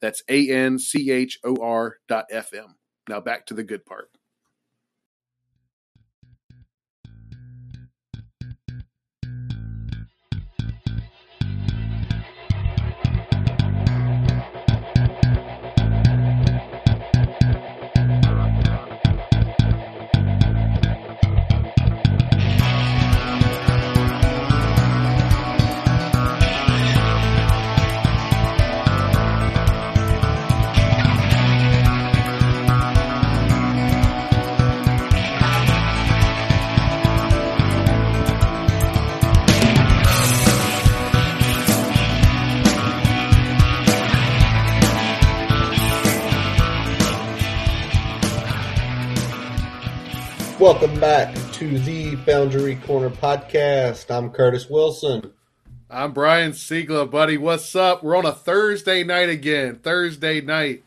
That's A N C H O R dot FM. Now back to the good part. Welcome back to the Boundary Corner podcast. I'm Curtis Wilson. I'm Brian Siegler, buddy. What's up? We're on a Thursday night again. Thursday night.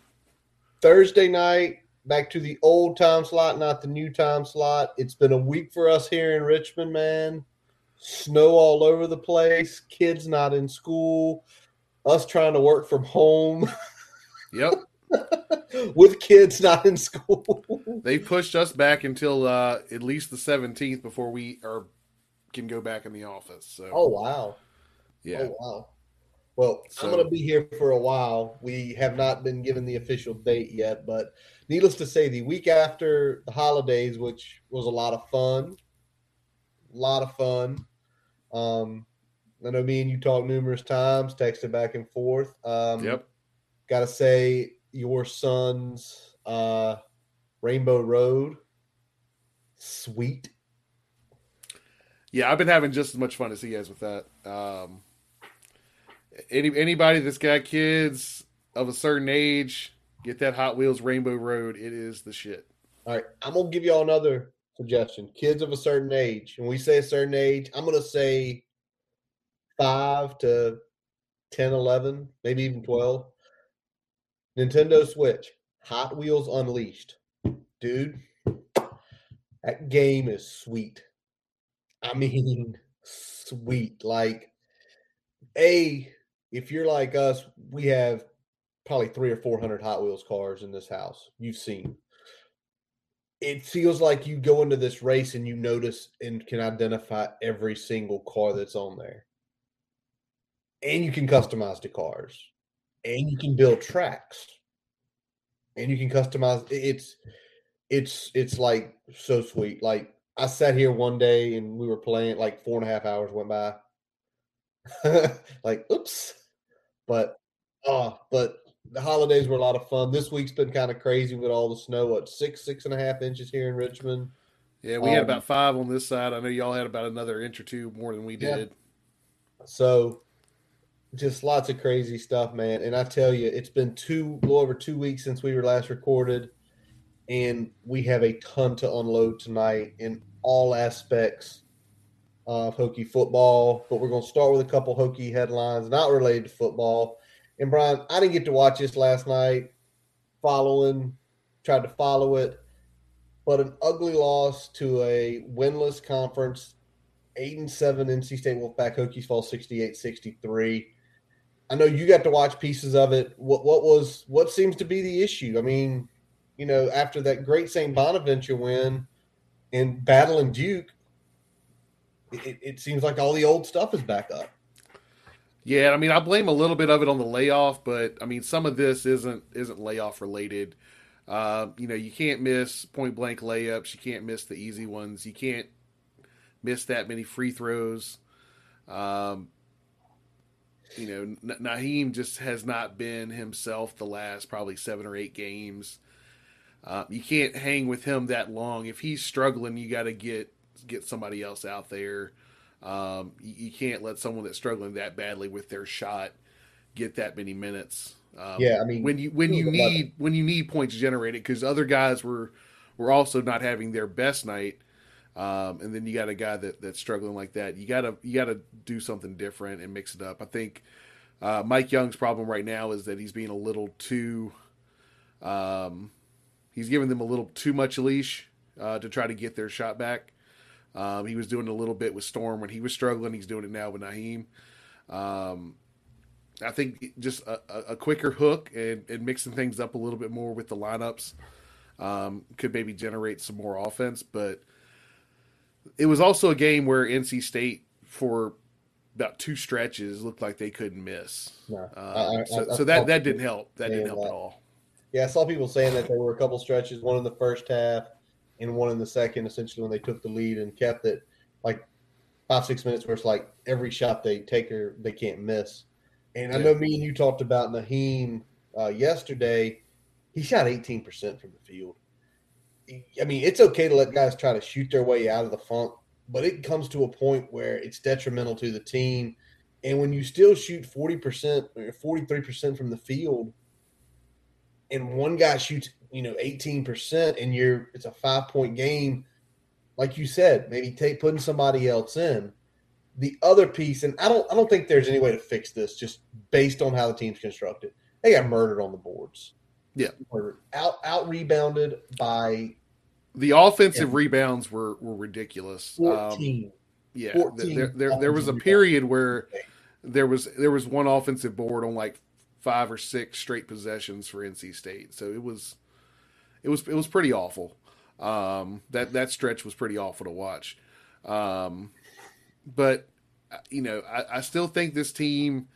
Thursday night, back to the old time slot, not the new time slot. It's been a week for us here in Richmond, man. Snow all over the place, kids not in school, us trying to work from home. Yep. with kids not in school. they pushed us back until uh, at least the 17th before we are can go back in the office. So Oh wow. yeah. Oh wow. Well, So- I'm going to be here for a while. We have not been given the official date yet, but needless to say, the week after the holidays, which was a lot of fun, a lot of fun. Um, I know me and you talked numerous times, texted back and forth. Um, Yep. Got to say, your son's uh, Rainbow Road, sweet. Yeah, I've been having just as much fun as he has with that. Um, any anybody that's got kids of a certain age, get that Hot Wheels Rainbow Road. It is the shit. All right, I'm gonna give y'all another suggestion. Kids of a certain age, and we say a certain age, I'm gonna say five to 10, 11, maybe even 12. Nintendo Switch, Hot Wheels Unleashed. Dude, that game is sweet. I mean, sweet. Like, A, if you're like us, we have probably three or 400 Hot Wheels cars in this house. You've seen it feels like you go into this race and you notice and can identify every single car that's on there. And you can customize the cars. And you can build tracks. And you can customize it's it's it's like so sweet. Like I sat here one day and we were playing like four and a half hours went by. like oops. But oh, but the holidays were a lot of fun. This week's been kind of crazy with all the snow. What six, six and a half inches here in Richmond. Yeah, we had Um, about five on this side. I know y'all had about another inch or two more than we Yeah. did. So just lots of crazy stuff, man. And I tell you, it's been two little over two weeks since we were last recorded, and we have a ton to unload tonight in all aspects of Hokie football. But we're going to start with a couple Hokie headlines not related to football. And Brian, I didn't get to watch this last night. Following, tried to follow it, but an ugly loss to a winless conference eight and seven NC State Wolfpack Hokies fall 68-63. I know you got to watch pieces of it. What what was what seems to be the issue? I mean, you know, after that great St. Bonaventure win and battling Duke, it, it seems like all the old stuff is back up. Yeah, I mean, I blame a little bit of it on the layoff, but I mean, some of this isn't isn't layoff related. Uh, you know, you can't miss point blank layups. You can't miss the easy ones. You can't miss that many free throws. Um, you know, N- Nahiem just has not been himself the last probably seven or eight games. Uh, you can't hang with him that long. If he's struggling, you got to get get somebody else out there. Um, you, you can't let someone that's struggling that badly with their shot get that many minutes. Um, Yeah, I mean, when you when you was a weapon. need when you need points generated because other guys were were also not having their best night, um, and then you got a guy that that's struggling like that. You gotta you gotta do something different and mix it up. I think uh, Mike Young's problem right now is that he's being a little too, um, he's giving them a little too much leash uh, to try to get their shot back. Um, he was doing a little bit with Storm when he was struggling. He's doing it now with Nahiem. Um, I think just a, a, quicker hook and, and mixing things up a little bit more with the lineups um, could maybe generate some more offense. But it was also a game where NC State, for about two stretches, looked like they couldn't miss. No, Um, I- I- so I- so that, that didn't help. That Yeah, didn't help that- at all. Yeah, I saw people saying that there were a couple stretches, one in the first half and one in the second, essentially when they took the lead and kept it like five, six minutes where it's like every shot they take or they can't miss. And I know me and you talked about Nahiem uh, yesterday. He shot 18% from the field. I mean, it's okay to let guys try to shoot their way out of the funk, but it comes to a point where it's detrimental to the team. And when you still shoot 40% or 43% from the field, and one guy shoots, you know, 18% and you're it's a five point game, like you said, maybe take putting somebody else in. The other piece, and I don't I don't think there's any way to fix this just based on how the team's constructed. They got murdered on the boards. Yeah. Murdered. Out out rebounded by The offensive Yeah. rebounds were, were ridiculous. Um, yeah, 14 there, there, there was a period where there was there was one offensive board on like five or six straight possessions for NC State. So it was it was it was pretty awful. Um, that that stretch was pretty awful to watch. Um, but uh, you know, I, I still think this team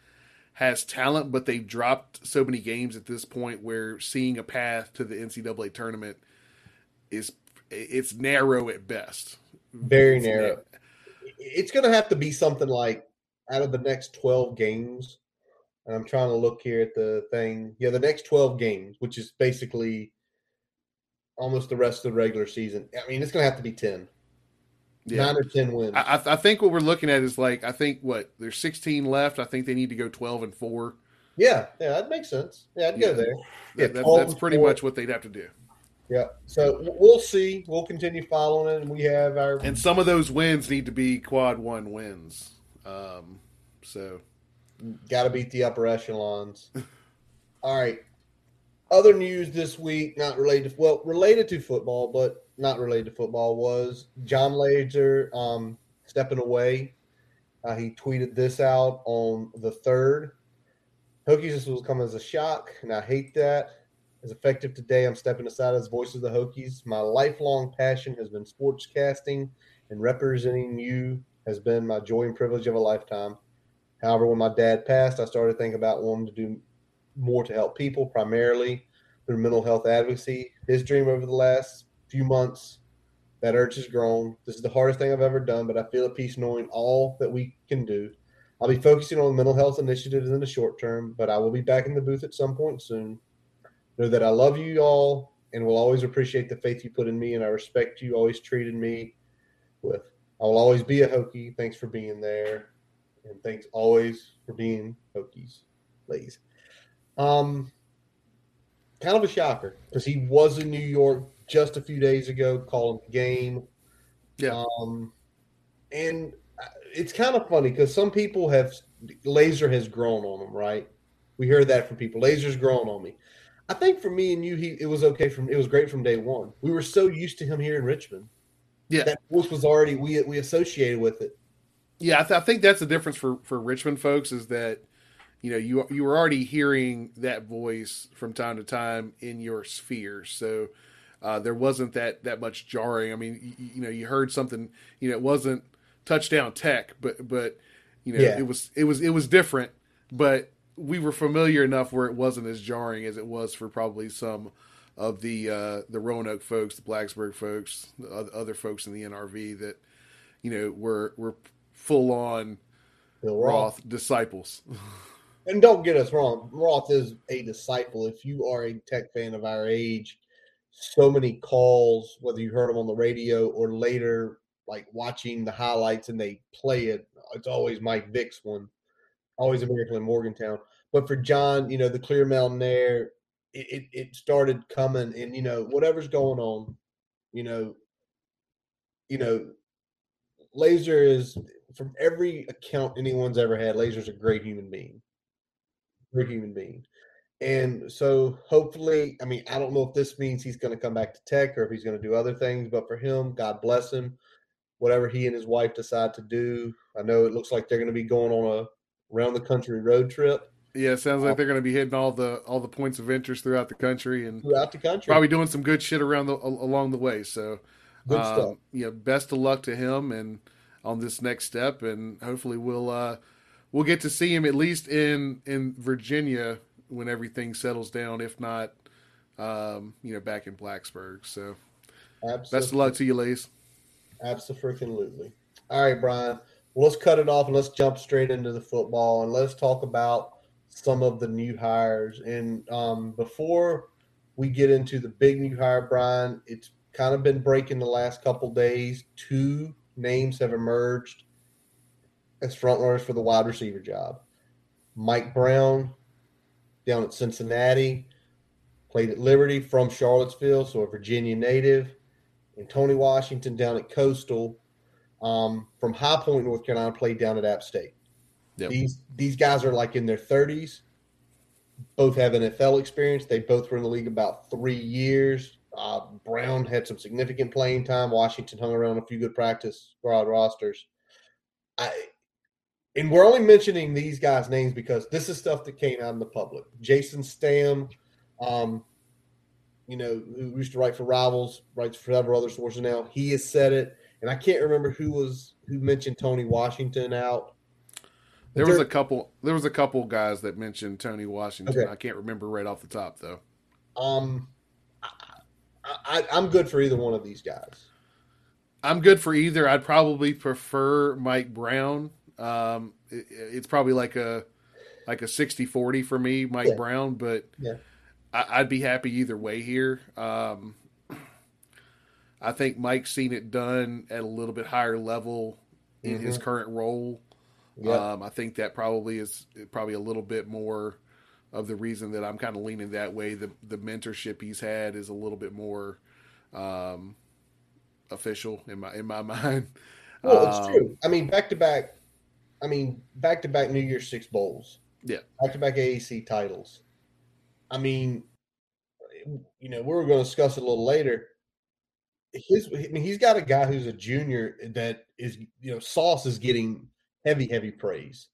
has talent, but they've dropped so many games at this point where seeing a path to the NCAA tournament is it's narrow at best. Very It's narrow. It's going to have to be something like out of the next 12 games. And I'm trying to look here at the thing. Yeah, the next 12 games, which is basically almost the rest of the regular season. I mean, it's going to have to be 10. Yeah. Nine or 10 wins. I, I- think what we're looking at is like I think what there's 16 left. I think they need to go 12 and four. yeah, yeah, that makes sense. Yeah, I'd Yeah. go there. Yeah, that- 12 that's pretty four. much what they'd have to do. Yeah. So we'll see. We'll continue following it. And we have our. And some of those wins need to be quad one wins. Um, so Got to beat the upper echelons. All right. Other news this week, not related to well, related to football, but not related to football, was Jon Laaser um, stepping away. Uh, he tweeted this out on the third. Hokies, this will come as a shock, and I hate that. As effective today, I'm stepping aside as voice of the Hokies. My lifelong passion has been sportscasting, and representing you has been my joy and privilege of a lifetime. However, when my dad passed, I started thinking about wanting to do more to help people, primarily through mental health advocacy. His dream over the last few months, that urge has grown. This is the hardest thing I've ever done, but I feel at peace knowing all that we can do. I'll be focusing on the mental health initiatives in the short term, but I will be back in the booth at some point soon. Know that I love you all and will always appreciate the faith you put in me, and I respect you always treated me with. I will always be a Hokie. Thanks for being there, and thanks always for being Hokies, ladies. Um, kind of a shocker because he was in New York just a few days ago calling the game. Yeah. Um, and it's kind of funny because some people have Laaser has grown on them, right? We hear that from people. Laaser's grown on me. I think for me and you, he it was okay from it was great from day one. We were so used to him here in Richmond. Yeah. That voice was already we we associated with it. yeah, I, th- I think that's the difference for for Richmond folks is that you know you you were already hearing that voice from time to time in your sphere, so uh, there wasn't that that much jarring. I mean, you, you know, you heard something. You know, it wasn't touchdown tech, but but you know, Yeah. it was it was it was different, but we were familiar enough where it wasn't as jarring as it was for probably some of the uh, the Roanoke folks, the Blacksburg folks, the other folks in the NRV that you know were were full on Roth. Roth disciples. And don't get us wrong, Roth is a disciple. If you are a tech fan of our age, so many calls, whether you heard them on the radio or later, like watching the highlights and they play it, it's always Mike Vick's one, always a miracle in Morgantown. but for Jon, you know, the Clear Mountain Air, it, it, it started coming, and you know, whatever's going on, you know, you know, Laaser is from every account anyone's ever had. Laaser's a great human being, great human being, and so hopefully, I mean, I don't know if this means he's going to come back to Tech or if he's going to do other things, but for him, God bless him. Whatever he and his wife decide to do, I know it looks like they're going to be going on a around the country road trip. Yeah, it sounds like they're going to be hitting all the all the points of interest throughout the country and throughout the country. Probably doing some good shit around the along the way. So, good um, stuff. Yeah, best of luck to him and on this next step, and hopefully we'll uh, we'll get to see him at least in in Virginia when everything settles down. If not, um, you know, back in Blacksburg. So, Absolutely. best of luck to you, Lace. Absolutely. All right, Brian. Well, let's cut it off and let's jump straight into the football and let's talk about some of the new hires. And um, before we get into the big new hire, Brian, it's kind of been breaking the last couple days. Two names have emerged as front runners for the wide receiver job. Mike Brown down at Cincinnati, played at Liberty from Charlottesville, so a Virginia native, and Tony Washington down at Coastal um, from High Point, North Carolina, played down at App State. Yep. These these guys are like in their thirties. Both have NFL experience. They both were in the league about three years. Uh, Brown had some significant playing time. Washington hung around a few good practice squad rosters. I and we're only mentioning these guys' names because this is stuff that came out in the public. Jason Stamm, um, you know, who used to write for Rivals, writes for several other sources now. He has said it, and I can't remember who was who mentioned Tony Washington out. There was a couple. There was a couple guys that mentioned Tony Washington. Okay. I can't remember right off the top though. Um, I, I, I'm good for either one of these guys. I'm good for either. I'd probably prefer Mike Brown. Um, it, it's probably like a like a 60-40 for me, Mike yeah. Brown, but yeah. I, would be happy either way here. Um, I think Mike's seen it done at a little bit higher level in mm-hmm. his current role. Yep. Um, I think that probably is probably a little bit more of the reason that I'm kind of leaning that way. The the mentorship he's had is a little bit more um, official in my in my mind. Well, it's um, true. I mean, back to back. I mean, back to back New Year's Six bowls. Yeah. Back to back AAC titles. I mean, you know, we are going to discuss it a little later. His, I mean, he's got a guy who's a junior that is, you know, Sauce is getting heavy, heavy praise.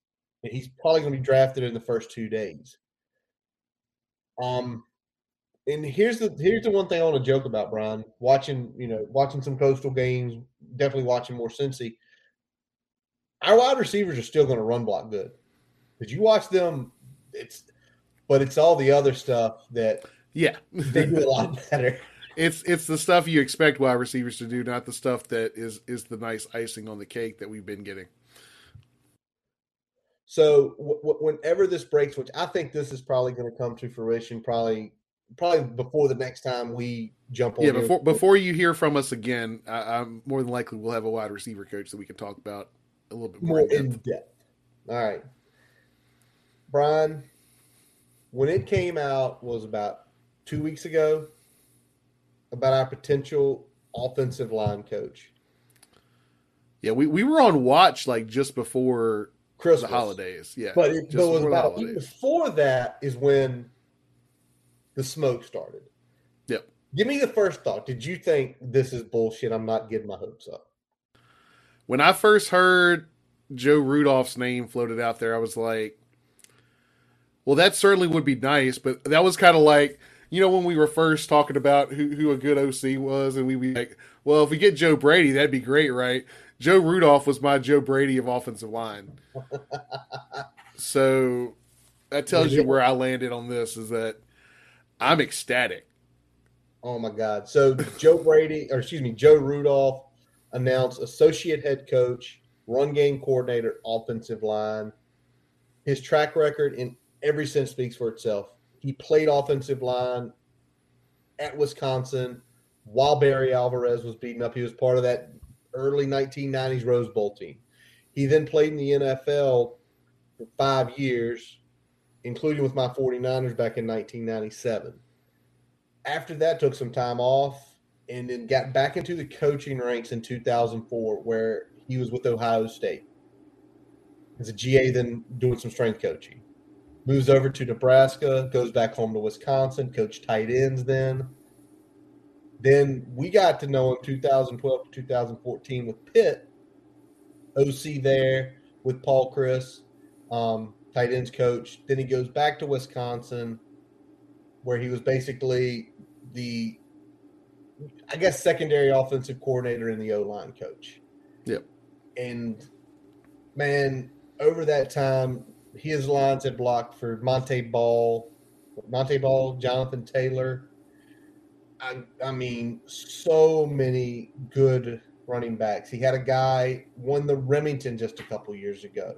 And he's probably going to be drafted in the first two days. Um, and here's the here's the one thing I want to joke about, Brian. Watching, you know, watching some coastal games, definitely watching more Cincy. Our wide receivers are still going to run block good. Did you watch them? It's, but it's all the other stuff that yeah they do a lot better. It's it's the stuff you expect wide receivers to do, not the stuff that is is the nice icing on the cake that we've been getting. So w- w- whenever this breaks, which I think this is probably going to come to fruition, probably probably before the next time we jump on. Yeah, before before you hear from us again, I, am more than likely we'll have a wide receiver coach that we can talk about a little bit more, more in, depth. depth. All right, Brian. When it came out was about two weeks ago about our potential offensive line coach. Yeah, we, we were on watch like just before Christmas. The holidays, yeah. But it, but was about before that is when the smoke started. Yep. Give me the first thought. Did you think this is bullshit? I'm not getting my hopes up. When I first heard Joe Rudolph's name floated out there, I was like, well, that certainly would be nice, but that was kind of like, you know, when we were first talking about who, who a good OC was, and we'd be like, well, if we get Joe Brady, that'd be great, right? Joe Rudolph was my Joe Brady of offensive line. so that tells you where I landed on this is that I'm ecstatic. Oh my God. So Joe Brady, or excuse me, Joe Rudolph announced associate head coach, run game coordinator, offensive line. His track record in every sense speaks for itself. He played offensive line at Wisconsin while Barry Alvarez was beaten up. He was part of that early 1990s Rose Bowl team. He then played in the NFL for five years including with my 49ers back in 1997. After that, took some time off and then got back into the coaching ranks in 2004, where he was with Ohio State as a GA, then doing some strength coaching. Moves over to Nebraska, goes back home to Wisconsin, coach tight ends then. Then we got to know him 2012 to 2014 with Pitt, OC there with Paul Chryst, um, tight ends coach. Then he goes back to Wisconsin, where he was basically the, I guess, secondary offensive coordinator and the O line coach. Yep. And man, over that time, his lines had blocked for Montee Ball, Montee Ball, Jonathan Taylor. I, I mean, so many good running backs. He had a guy won the Remington just a couple years ago.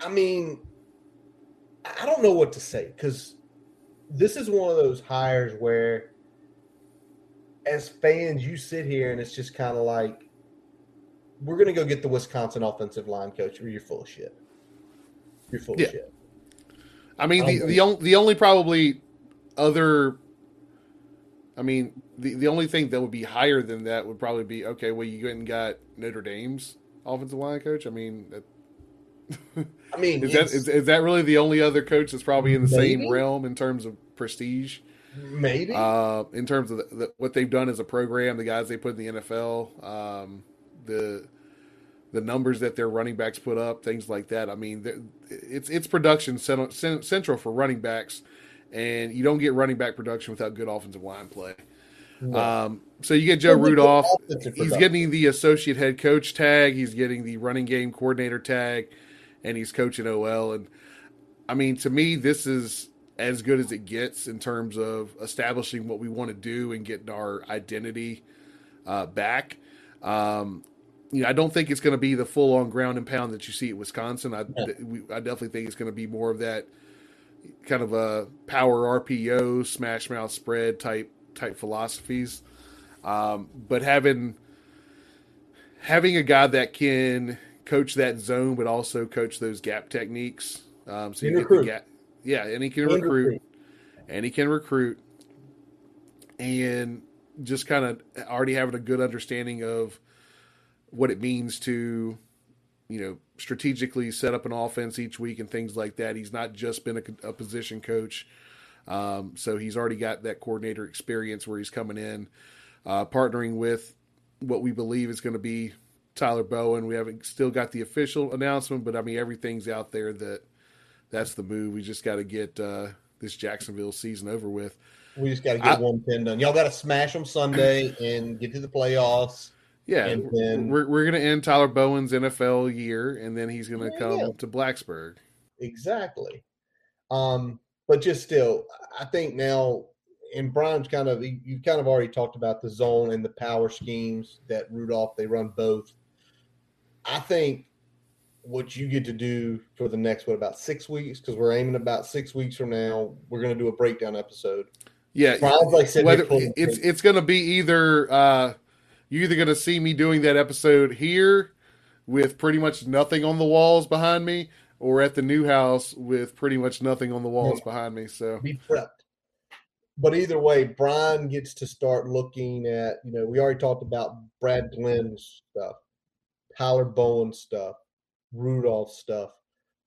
I mean, I don't know what to say because this is one of those hires where, as fans, you sit here and it's just kind of like, we're going to go get the Wisconsin offensive line coach, or you're full of shit. You're full Yeah. of shit. I mean, I the um, the, on, the only probably other, I mean, the, the only thing that would be higher than that would probably be okay. Well, you went and got Notre Dame's offensive line coach. I mean, that, I mean, is that is, is that really the only other coach that's probably in the same realm in terms of prestige? Maybe. Uh, in terms of the, the, what they've done as a program, the guys they put in the NFL, um, the the numbers that their running backs put up, things like that. I mean, it's it's production cen- cen- central for running backs, and you don't get running back production without good offensive line play. No. Um, so you get Joe Well, look at Rudolph. He's getting the associate head coach tag. He's getting the running game coordinator tag, and he's coaching OL. And I mean, to me, this is as good as it gets in terms of establishing what we want to do and getting our identity uh, back. Um, you know, I don't think it's going to be the full on ground and pound that you see at Wisconsin. I, Yeah. we, I definitely think it's going to be more of that kind of a power RPO, smash mouth spread type type philosophies. Um, but having having a guy that can coach that zone, but also coach those gap techniques, um, so you get the gap. Yeah, and he can And recruit, recruit. and he can recruit, and just kind of already having a good understanding of what it means to, you know, strategically set up an offense each week and things like that. He's not just been a, a position coach, um, so he's already got that coordinator experience where he's coming in, uh, partnering with what we believe is going to be Tyler Bowen. We haven't still got the official announcement, but I mean everything's out there that that's the move. We just got to get uh, this Jacksonville season over with. We just got to get I- one pin done. Y'all got to smash them Sunday and get to the playoffs. Yeah, And then- we're we're going to end Tyler Bowen's NFL year, and then he's going to Yeah, come yeah. to Blacksburg. Exactly. Um, but just still, I think now, and Brian's kind of, you you kind of already talked about the zone and the power schemes that Rudolph, they run both. I think what you get to do for the next, what, about six weeks? Because we're aiming about six weeks from now, we're going to do a breakdown episode. Yeah, like sitting whether it's it's going to be either uh, you're either going to see me doing that episode here with pretty much nothing on the walls behind me, or at the new house with pretty much nothing on the walls behind me. So be prepped. But either way, Brian gets to start looking at, you know, we already talked about Brad Glenn's stuff, Tyler Bowen stuff, Rudolph stuff.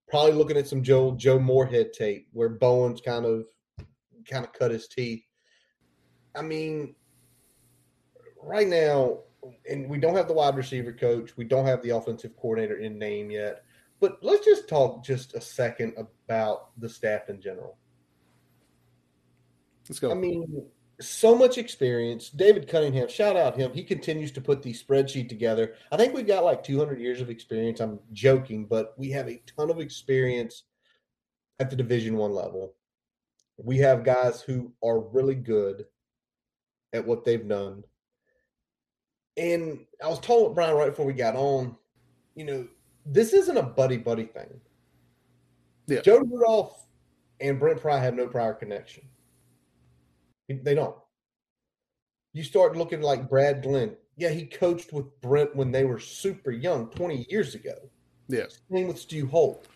Probably looking at some Joe Joe Moorhead tape where Bowen's kind of kind of cut his teeth. I mean, right now, and we don't have the wide receiver coach, we don't have the offensive coordinator in name yet. But let's just talk just a second about the staff in general. let's go. I mean, so much experience. David Cunningham, shout out him. He continues to put the spreadsheet together. I think we've got like 200 years of experience. I'm joking, but we have a ton of experience at the Division One level. We have guys who are really good at what they've done. And I was told Brian right before we got on, you know, this isn't a buddy buddy thing. Yeah. Joe Rudolph and Brent Pry have no prior connection. They don't. You start looking like Brad Glenn. Yeah, he coached with Brent when they were super young, 20 years ago. Yeah. Same with Stu Holt.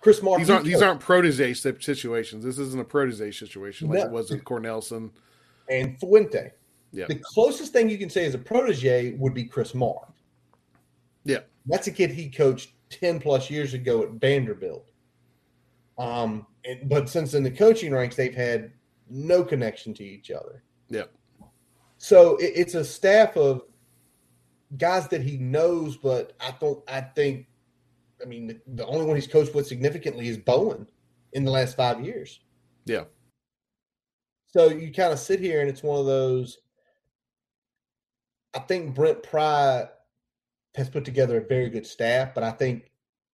Chris Marve. These aren't these aren't protege situations. This isn't a protege situation like No. it was with Cornelsen. and Fuente. Yeah. The closest thing you can say is a protege would be Chris Marve. Yeah. That's a kid he coached 10 plus years ago at Vanderbilt. Um, and, but since in the coaching ranks, they've had no connection to each other. Yeah. So it, it's a staff of guys that he knows, but I don't, I think, I mean, the, the only one he's coached with significantly is Bowen in the last five years. Yeah. So you kind of sit here and it's one of those. I think Brent Pry has put together a very good staff, but I think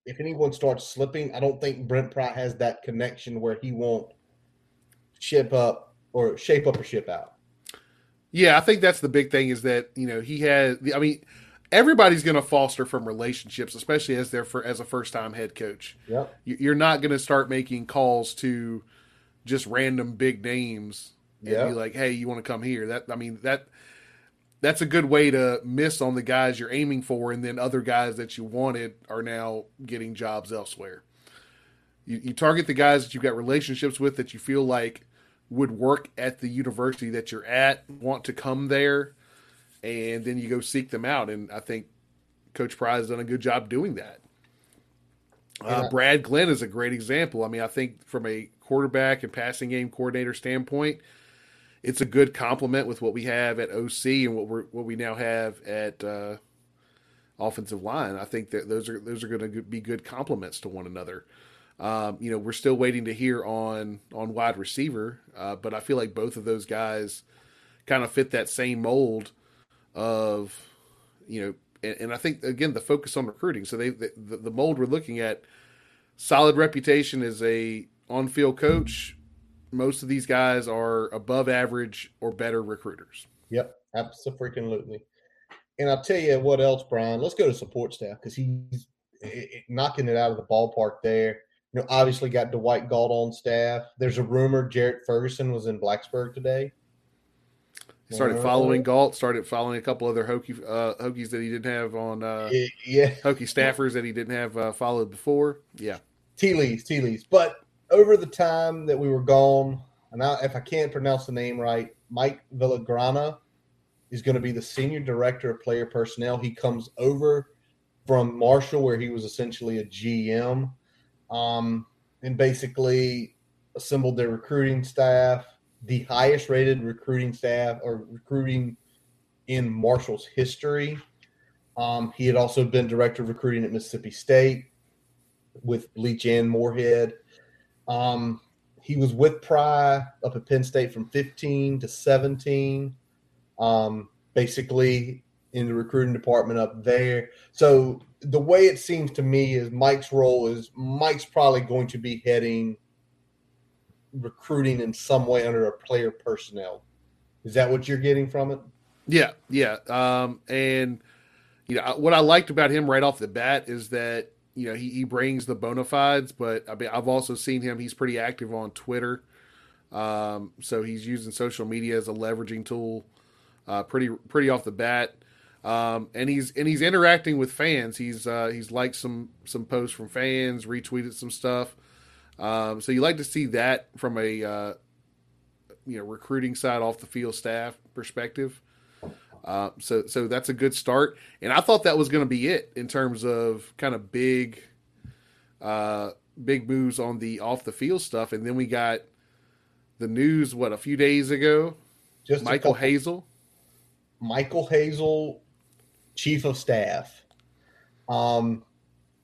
if anyone starts slipping, I don't think Brent Pry has that connection where he won't ship up or shape up or ship out. Yeah, I think that's the big thing is that you know he has. I mean, everybody's going to foster from relationships, especially as they're for as a first time head coach. Yep. You- You're not going to start making calls to just random big names and Yeah. be like, "Hey, you want to come here?" That I mean that that's a good way to miss on the guys you're aiming for, and then other guys that you wanted are now getting jobs elsewhere. You, you target the guys that you've got relationships with that you feel like would work at the university that you're at, want to come there, and then you go seek them out. And I think Coach Pry has done a good job doing that. Uh, Yeah. Brad Glenn is a great example. I mean, I think from a quarterback and passing game coordinator standpoint, it's a good complement with what we have at OC and what we are what we now have at uh, offensive line. I think that those are those are going to be good complements to one another. Um, you know, we're still waiting to hear on on wide receiver, uh, but I feel like both of those guys kind of fit that same mold of you know, and, and I think again the focus on recruiting. So they the, the mold we're looking at solid reputation as a on field coach. Most of these guys are above average or better recruiters. Yep. Absolutely. And I'll tell you what else, Brian. Let's go to support staff because he's knocking it out of the ballpark there. You know, obviously got Dwight Galt on staff. There's a rumor Jarrett Ferguson was in Blacksburg today. Started Uh, following Galt. Started following a couple other Hokie uh, Hokies that he didn't have on uh, Yeah, Hokie staffers that he didn't have uh, followed before. Yeah, tea leaves, tea leaves. But over the time that we were gone, and I, if I can't pronounce the name right, Mike Villagrana is going to be the senior director of player personnel. He comes over from Marshall, where he was essentially a GM, um, and basically assembled their recruiting staff, the highest rated recruiting staff or recruiting in Marshall's history. Um, he had also been director of recruiting at Mississippi State with Lee and Moorhead. Um, he was with Pry up at Penn State from 15 to 17, um, basically in the recruiting department up there. So the way it seems to me is Mike's role is Mike's probably going to be heading recruiting in some way under a player personnel. Is that what you're getting from it? yeah, yeah. Um, and you know what I liked about him right off the bat is that you know he, he brings the bona fides, but I mean I've also seen him. He's pretty active on Twitter, um, so he's using social media as a leveraging tool. Uh, pretty pretty off the bat. Um, and he's and he's interacting with fans. He's uh, he's liked some some posts from fans, retweeted some stuff. Um, so you like to see that from a uh, you know recruiting side off the field staff perspective. Uh, so so that's a good start. And I thought that was going to be it in terms of kind of big uh, big moves on the off the field stuff. And then we got the news what a few days ago. Just Michael Hazel. Michael Hazel, chief of staff. Um,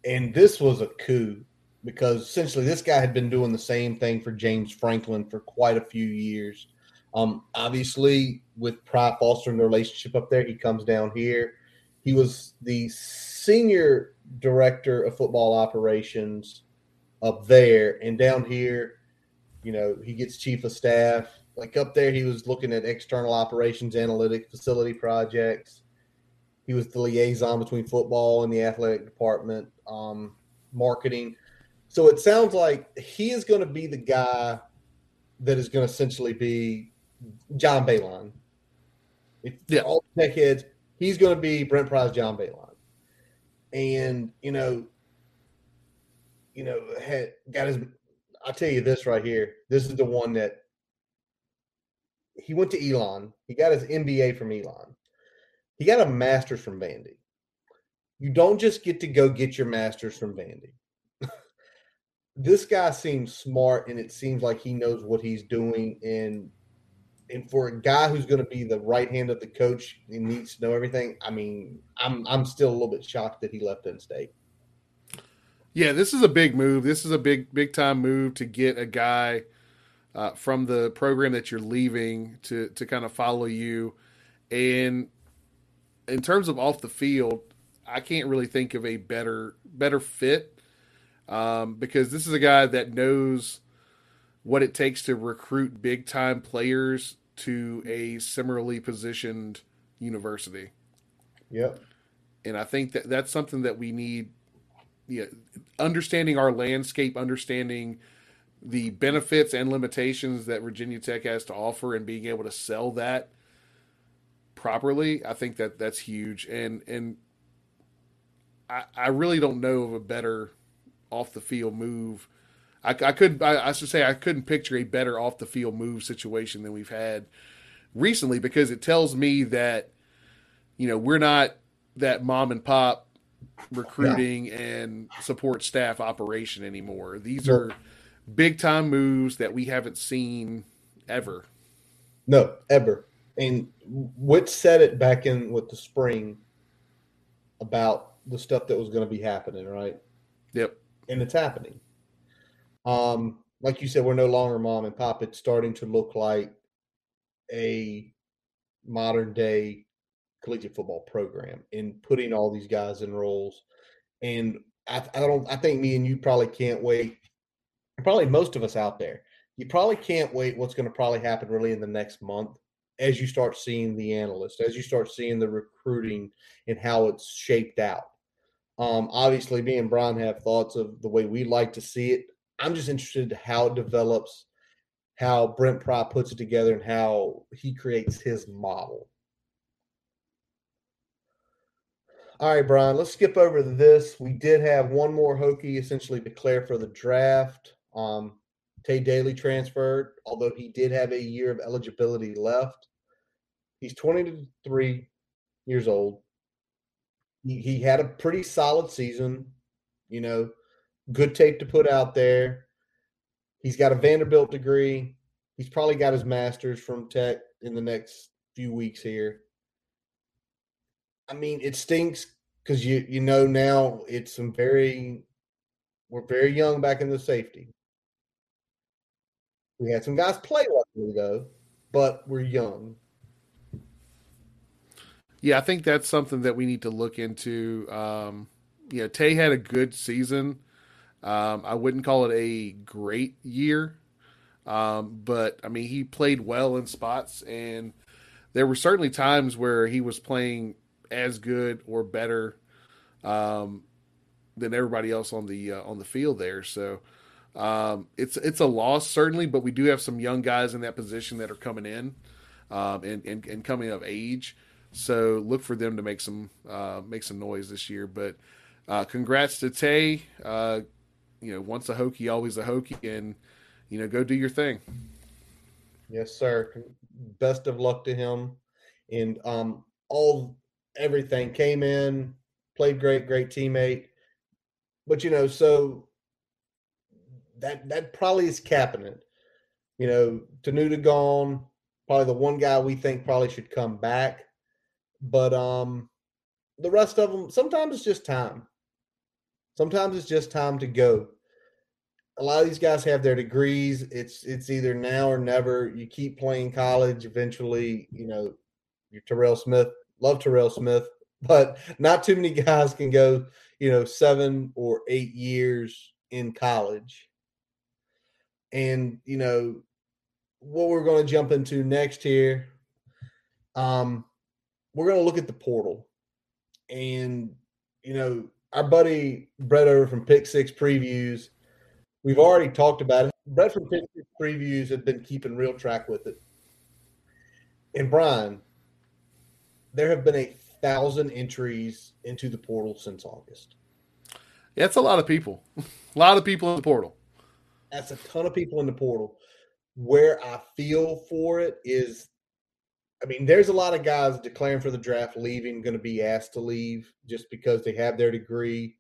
and this was a coup because essentially this guy had been doing the same thing for James Franklin for quite a few years. Um, obviously, with Pry fostering the relationship up there, he comes down here. He was the senior director of football operations up there, and down here, you know, he gets chief of staff. Like up there, he was looking at external operations, analytic, facility projects. He was the liaison between football and the athletic department, um, marketing. So it sounds like he is going to be the guy that is going to essentially be John Ballein. If Yeah. all tech heads, he's going to be Brent Pry's John Ballein. And, you know, you know, had got his. I'll tell you this right here. This is the one that he went to Elon. He got his MBA from Elon. He got a master's from Vandy. You don't just get to go get your master's from Vandy. this guy seems smart, and it seems like he knows what he's doing. And and for a guy who's going to be the right hand of the coach and needs to know everything, I mean, I'm I'm still a little bit shocked that he left Penn State. Yeah, this is a big move. This is a big big time move to get a guy uh, from the program that you're leaving to to kind of follow you. And in terms of off the field, I can't really think of a better better fit um, because this is a guy that knows what it takes to recruit big time players to a similarly positioned university. Yep. And I think that that's something that we need. Yeah, understanding our landscape, understanding the benefits and limitations that Virginia Tech has to offer, and being able to sell that properly, I think that that's huge. And and I, I really don't know of a better off the field move. I, I could I, I should say I couldn't picture a better off the field move situation than we've had recently because it tells me that you know we're not that mom and pop recruiting yeah. and support staff operation anymore. These are big time moves that we haven't seen ever. No, ever. And what said it back in with the spring about the stuff that was going to be happening, right? Yep. And it's happening. Um, like you said, we're no longer mom and pop. It's starting to look like a modern day collegiate football program in putting all these guys in roles. And I, I don't. I think me and you probably can't wait. Probably most of us out there, you probably can't wait. What's going to probably happen really in the next month as you start seeing the analysts, as you start seeing the recruiting and how it's shaped out. Um, obviously, me and Brian have thoughts of the way we like to see it. I'm just interested in how it develops, how Brent Pry puts it together, and how he creates his model. All right, Brian, let's skip over this. We did have one more Hokie essentially declare for the draft. Um, Tae Daley transferred, although he did have a year of eligibility left. He's 23 years old. He, he had a pretty solid season, you know, good tape to put out there. He's got a Vanderbilt degree. He's probably got his master's from Tech in the next few weeks here. I mean, it stinks because you you know now it's some very we're very young back in the safety. We had some guys play luckily though, but we're young. Yeah, I think that's something that we need to look into. Um, you know, Tae had a good season. Um, I wouldn't call it a great year, um, but I mean, he played well in spots, and there were certainly times where he was playing as good or better um, than everybody else on the uh, on the field there. So um, it's it's a loss certainly, but we do have some young guys in that position that are coming in um, and, and, and coming of age. So look for them to make some uh, make some noise this year. But uh, congrats to Tae. Uh, you know, once a Hokie, always a Hokie, and you know, go do your thing. Yes, sir. Best of luck to him, and um, all everything came in, played great, great teammate. But you know, so that that probably is capping it. You know, Tenuta gone, probably the one guy we think probably should come back. But um the rest of them, sometimes it's just time. Sometimes it's just time to go. A lot of these guys have their degrees. It's it's either now or never. You keep playing college, eventually, you know, you're Terrell Smith. Love Terrell Smith, but not too many guys can go, you know, seven or eight years in college and you know what we're going to jump into next here. Um, we're going to look at the portal, and you know our buddy Brett over from Pick Six Previews. We've already talked about it. Brett from Pick Six Previews has been keeping real track with it. And Brian, there have been a thousand entries into the portal since August. It's a lot of people. a lot of people in the portal. That's a ton of people in the portal. Where I feel for it is, I mean, there's a lot of guys declaring for the draft, leaving, going to be asked to leave just because they have their degree.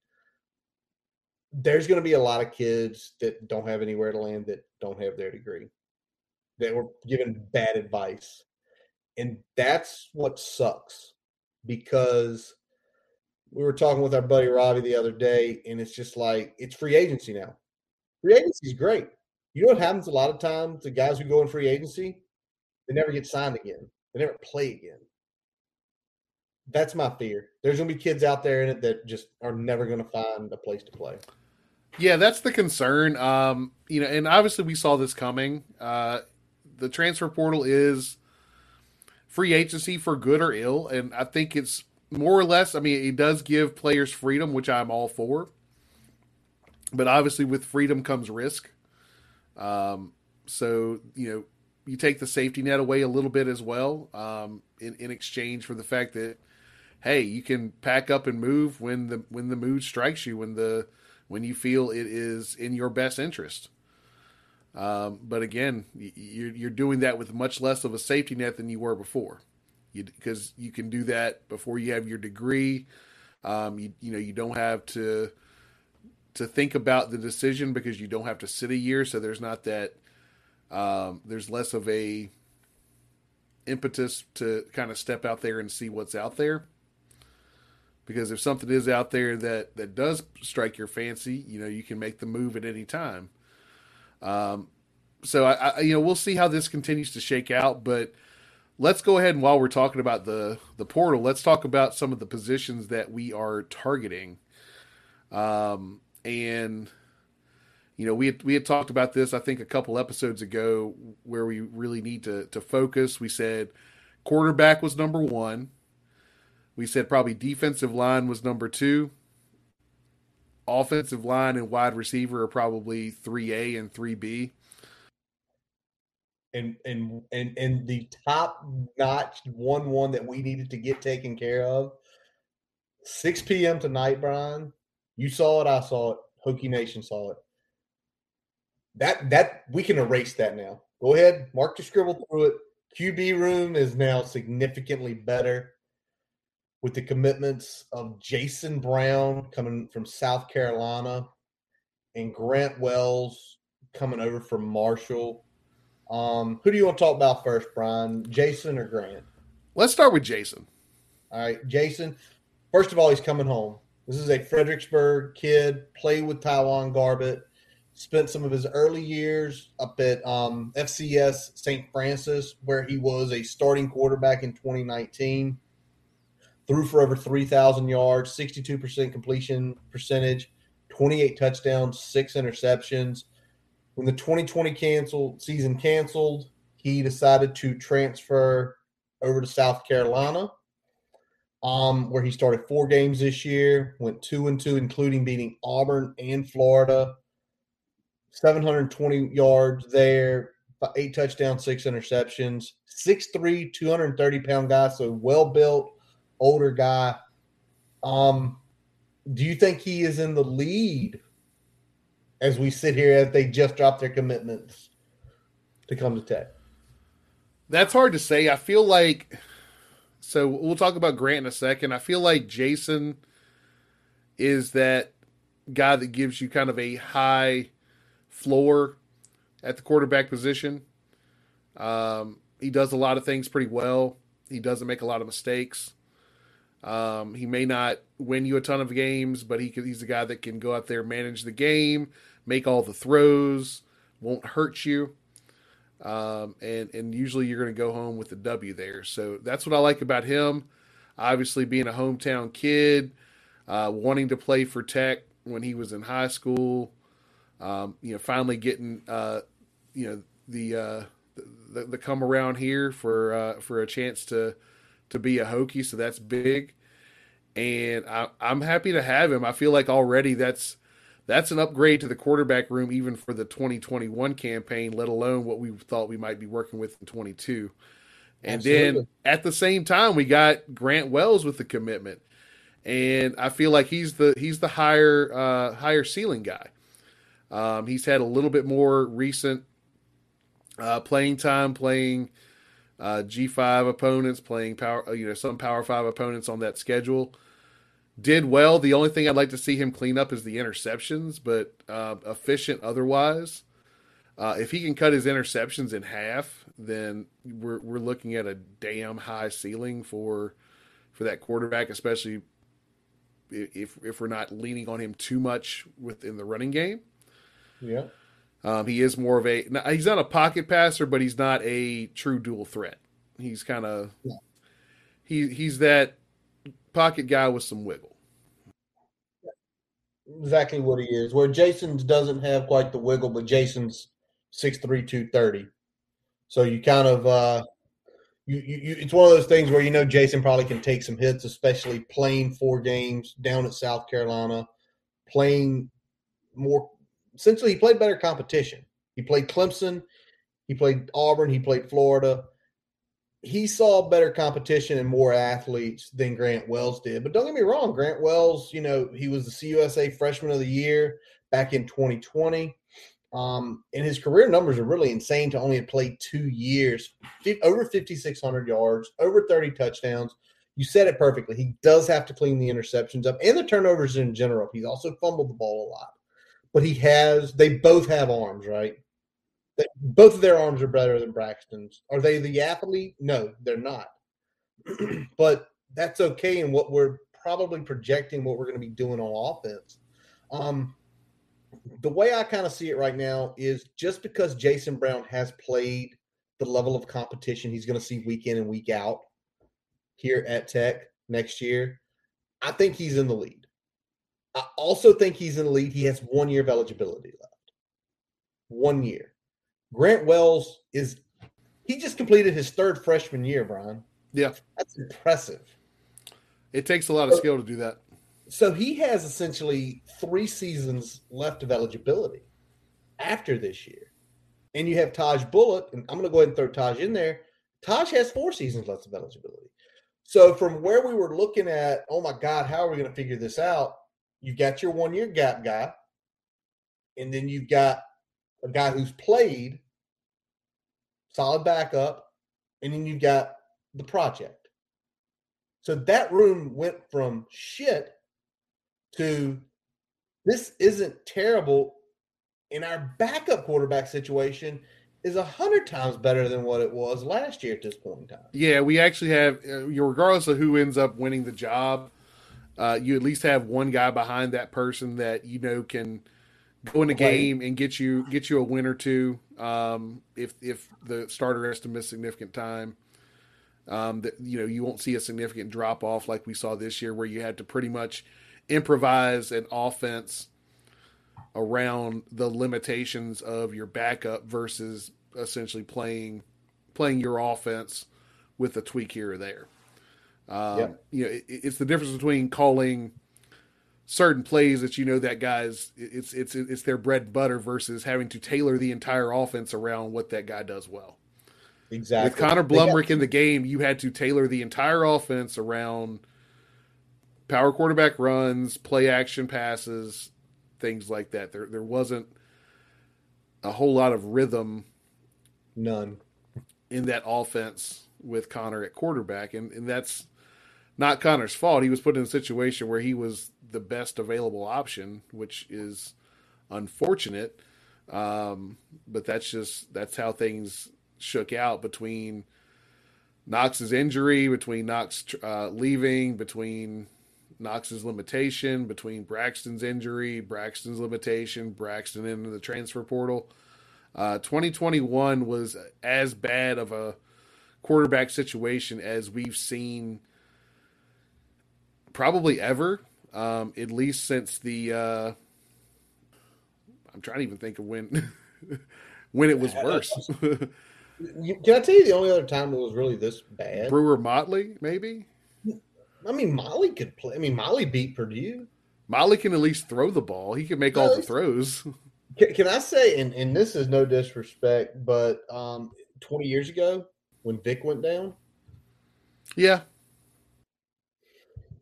There's going to be a lot of kids that don't have anywhere to land that don't have their degree, that were given bad advice. And that's what sucks because we were talking with our buddy Robbie the other day, and it's just like it's free agency now. Free agency is great. You know what happens a lot of times? The guys who go in free agency, they never get signed again. They never play again. That's my fear. There's going to be kids out there in it that just are never going to find a place to play. Yeah, that's the concern. Um, you know, and obviously we saw this coming. Uh, the transfer portal is free agency for good or ill, and I think it's more or less. I mean, it does give players freedom, which I'm all for. But obviously, with freedom comes risk. Um, so you know, you take the safety net away a little bit as well, um, in in exchange for the fact that hey, you can pack up and move when the when the mood strikes you, when the when you feel it is in your best interest. Um, but again, you're, you're doing that with much less of a safety net than you were before, because you, you, can do that before you have your degree. Um, you you know you don't have to to think about the decision because you don't have to sit a year, so there's not that um, there's less of a impetus to kind of step out there and see what's out there. Because if something is out there that that does strike your fancy, you know you can make the move at any time. Um, so I, I, you know, we'll see how this continues to shake out, but let's go ahead and while we're talking about the the portal, let's talk about some of the positions that we are targeting. Um, and you know, we had, we had talked about this, I think, a couple episodes ago, where we really need to to focus. We said quarterback was number one. We said probably defensive line was number two offensive line and wide receiver are probably 3A and 3B. And and and and the top notch one one that we needed to get taken care of. 6 p.m. tonight, Brian. You saw it, I saw it. Hokie Nation saw it. That that we can erase that now. Go ahead, mark the scribble through it. QB room is now significantly better with the commitments of Jason Brown coming from South Carolina and Grant Wells coming over from Marshall. Um, who do you want to talk about first, Brian? Jason or Grant? Let's start with Jason. All right, Jason. First of all, he's coming home. This is a Fredericksburg kid, played with Taiwan Garbett, spent some of his early years up at um, FCS St. Francis, where he was a starting quarterback in 2019 threw for over 3,000 yards, 62% completion percentage, 28 touchdowns, six interceptions. When the 2020 canceled season canceled, he decided to transfer over to South Carolina, um, where he started four games this year, went two and two, including beating Auburn and Florida. 720 yards there, eight touchdowns, six interceptions. 6'3, 230 pound guy, so well built older guy. Um, do you think he is in the lead as we sit here as they just dropped their commitments to come to Tech? That's hard to say. I feel like so we'll talk about Grant in a second. I feel like Jason is that guy that gives you kind of a high floor at the quarterback position. Um, he does a lot of things pretty well. He doesn't make a lot of mistakes. Um, he may not win you a ton of games, but he he's a guy that can go out there, manage the game, make all the throws, won't hurt you. Um, and and usually you're going to go home with a W there. So that's what I like about him. Obviously, being a hometown kid, uh, wanting to play for Tech when he was in high school, um, you know, finally getting uh, you know the, uh, the the come around here for uh, for a chance to to be a Hokie, so that's big. And I, I'm happy to have him. I feel like already that's that's an upgrade to the quarterback room, even for the 2021 campaign, let alone what we thought we might be working with in 22. And Absolutely. then at the same time, we got Grant Wells with the commitment. and I feel like he's the he's the higher uh, higher ceiling guy. Um, he's had a little bit more recent uh, playing time, playing uh, G5 opponents, playing power, you know, some Power Five opponents on that schedule. Did well. The only thing I'd like to see him clean up is the interceptions, but uh, efficient otherwise. Uh, if he can cut his interceptions in half, then we're we're looking at a damn high ceiling for for that quarterback, especially if if we're not leaning on him too much within the running game. Yeah. Um, he is more of a he's not a pocket passer, but he's not a true dual threat. He's kind of yeah. he he's that pocket guy with some wiggle. Exactly what he is. Where Jason's doesn't have quite the wiggle, but Jason's six three two thirty. So you kind of uh you, you, it's one of those things where you know Jason probably can take some hits, especially playing four games down at South Carolina, playing more. Essentially, he played better competition. He played Clemson, he played Auburn, he played Florida. He saw better competition and more athletes than Grant Wells did. But don't get me wrong, Grant Wells, you know, he was the CUSA Freshman of the Year back in 2020. Um, and his career numbers are really insane to only have played two years, over 5,600 yards, over 30 touchdowns. You said it perfectly. He does have to clean the interceptions up and the turnovers in general. He's also fumbled the ball a lot, but he has, they both have arms, right? Both of their arms are better than Braxton's. Are they the athlete? No, they're not. but that's okay in what we're probably projecting what we're going to be doing on offense. Um, the way I kind of see it right now is just because Jason Brown has played the level of competition he's going to see week in and week out here at Tech next year, I think he's in the lead. I also think he's in the lead. He has one year of eligibility left. One year. Grant Wells is he just completed his third freshman year, Brian. Yeah. That's impressive. It takes a lot of skill to do that. So he has essentially three seasons left of eligibility after this year. And you have Taj Bullock, and I'm going to go ahead and throw Taj in there. Taj has four seasons left of eligibility. So from where we were looking at, oh my God, how are we going to figure this out? You've got your one year gap guy, and then you've got a guy who's played solid backup, and then you've got the project. So that room went from shit to this isn't terrible. And our backup quarterback situation is a hundred times better than what it was last year at this point in time. Yeah, we actually have, uh, regardless of who ends up winning the job, uh, you at least have one guy behind that person that you know can go in a game and get you get you a win or two. Um, if if the starter has to miss significant time, um, that you know you won't see a significant drop off like we saw this year, where you had to pretty much improvise an offense around the limitations of your backup versus essentially playing playing your offense with a tweak here or there. Um, yep. You know, it, it's the difference between calling certain plays that you know that guy's it's it's it's their bread and butter versus having to tailor the entire offense around what that guy does well. Exactly. With Connor Blumrick in the game, you had to tailor the entire offense around power quarterback runs, play action passes, things like that. There there wasn't a whole lot of rhythm none in that offense with Connor at quarterback and, and that's not Connor's fault. He was put in a situation where he was the best available option, which is unfortunate. Um, but that's just that's how things shook out between Knox's injury, between Knox uh, leaving, between Knox's limitation between Braxton's injury, Braxton's limitation, Braxton into the transfer portal. Uh, 2021 was as bad of a quarterback situation as we've seen probably ever, um, at least since the. Uh, I'm trying to even think of when when it was worse. Can I tell you the only other time it was really this bad? Brewer Motley, maybe. I mean, Molly could play. I mean, Molly beat Purdue. Molly can at least throw the ball. He can make no, all the throws. Can, can, I say, and, and this is no disrespect, but um, 20 years ago when Vick went down? Yeah.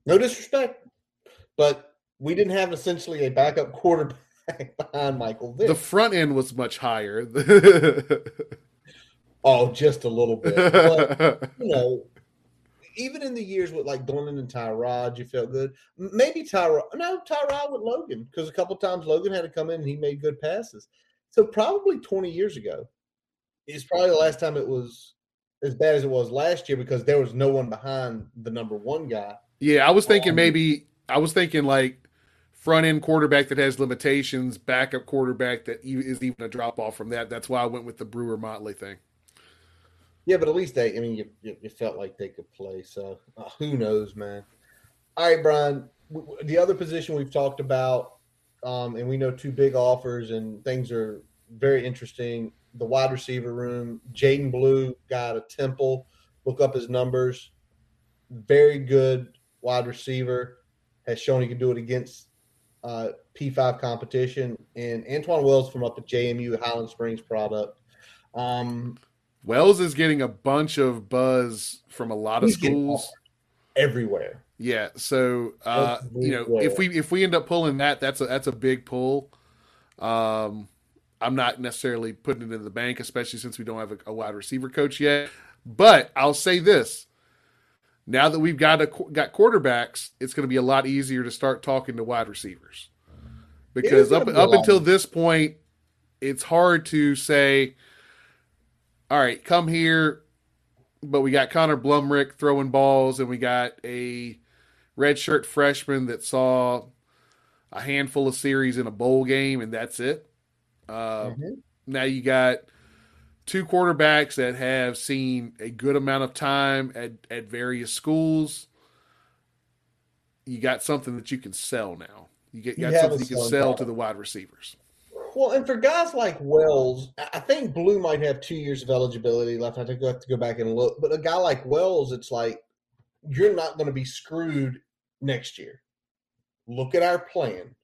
No disrespect. But we didn't have essentially a backup quarterback behind Michael Vick. The front end was much higher. oh, just a little bit. But, you know, even in the years with like Dornan and Tyrod, you felt good. Maybe Tyrod, no, Tyrod with Logan, because a couple times Logan had to come in and he made good passes. So probably 20 years ago is probably the last time it was as bad as it was last year because there was no one behind the number one guy. Yeah, I was thinking um, maybe I was thinking like front end quarterback that has limitations, backup quarterback that is even a drop off from that. That's why I went with the Brewer Motley thing. Yeah, but at least they, I mean, you, you felt like they could play. So uh, who knows, man? All right, Brian. The other position we've talked about, um, and we know two big offers, and things are very interesting. The wide receiver room, Jadan Blue got a Temple. Look up his numbers. Very good wide receiver. Has shown he can do it against uh, P5 competition. And Antwane Wells from up at JMU Highland Springs product. Um, Wells is getting a bunch of buzz from a lot of schools everywhere. Yeah, so uh, you know, if we if we end up pulling that, that's a that's a big pull. Um, I'm not necessarily putting it in the bank, especially since we don't have a, a wide receiver coach yet. But I'll say this: now that we've got a, got quarterbacks, it's going to be a lot easier to start talking to wide receivers because up up until this point, it's hard to say all right, come here. But we got Connor Blumrick throwing balls, and we got a redshirt freshman that saw a handful of series in a bowl game, and that's it. Uh, mm-hmm. Now you got two quarterbacks that have seen a good amount of time at, at various schools. You got something that you can sell now. You get you got something you can sell to the wide receivers. Well, and for guys like Wells, I think Blue might have two years of eligibility left. I think I have to go back and look. But a guy like Wells, it's like you're not going to be screwed next year. Look at our plan.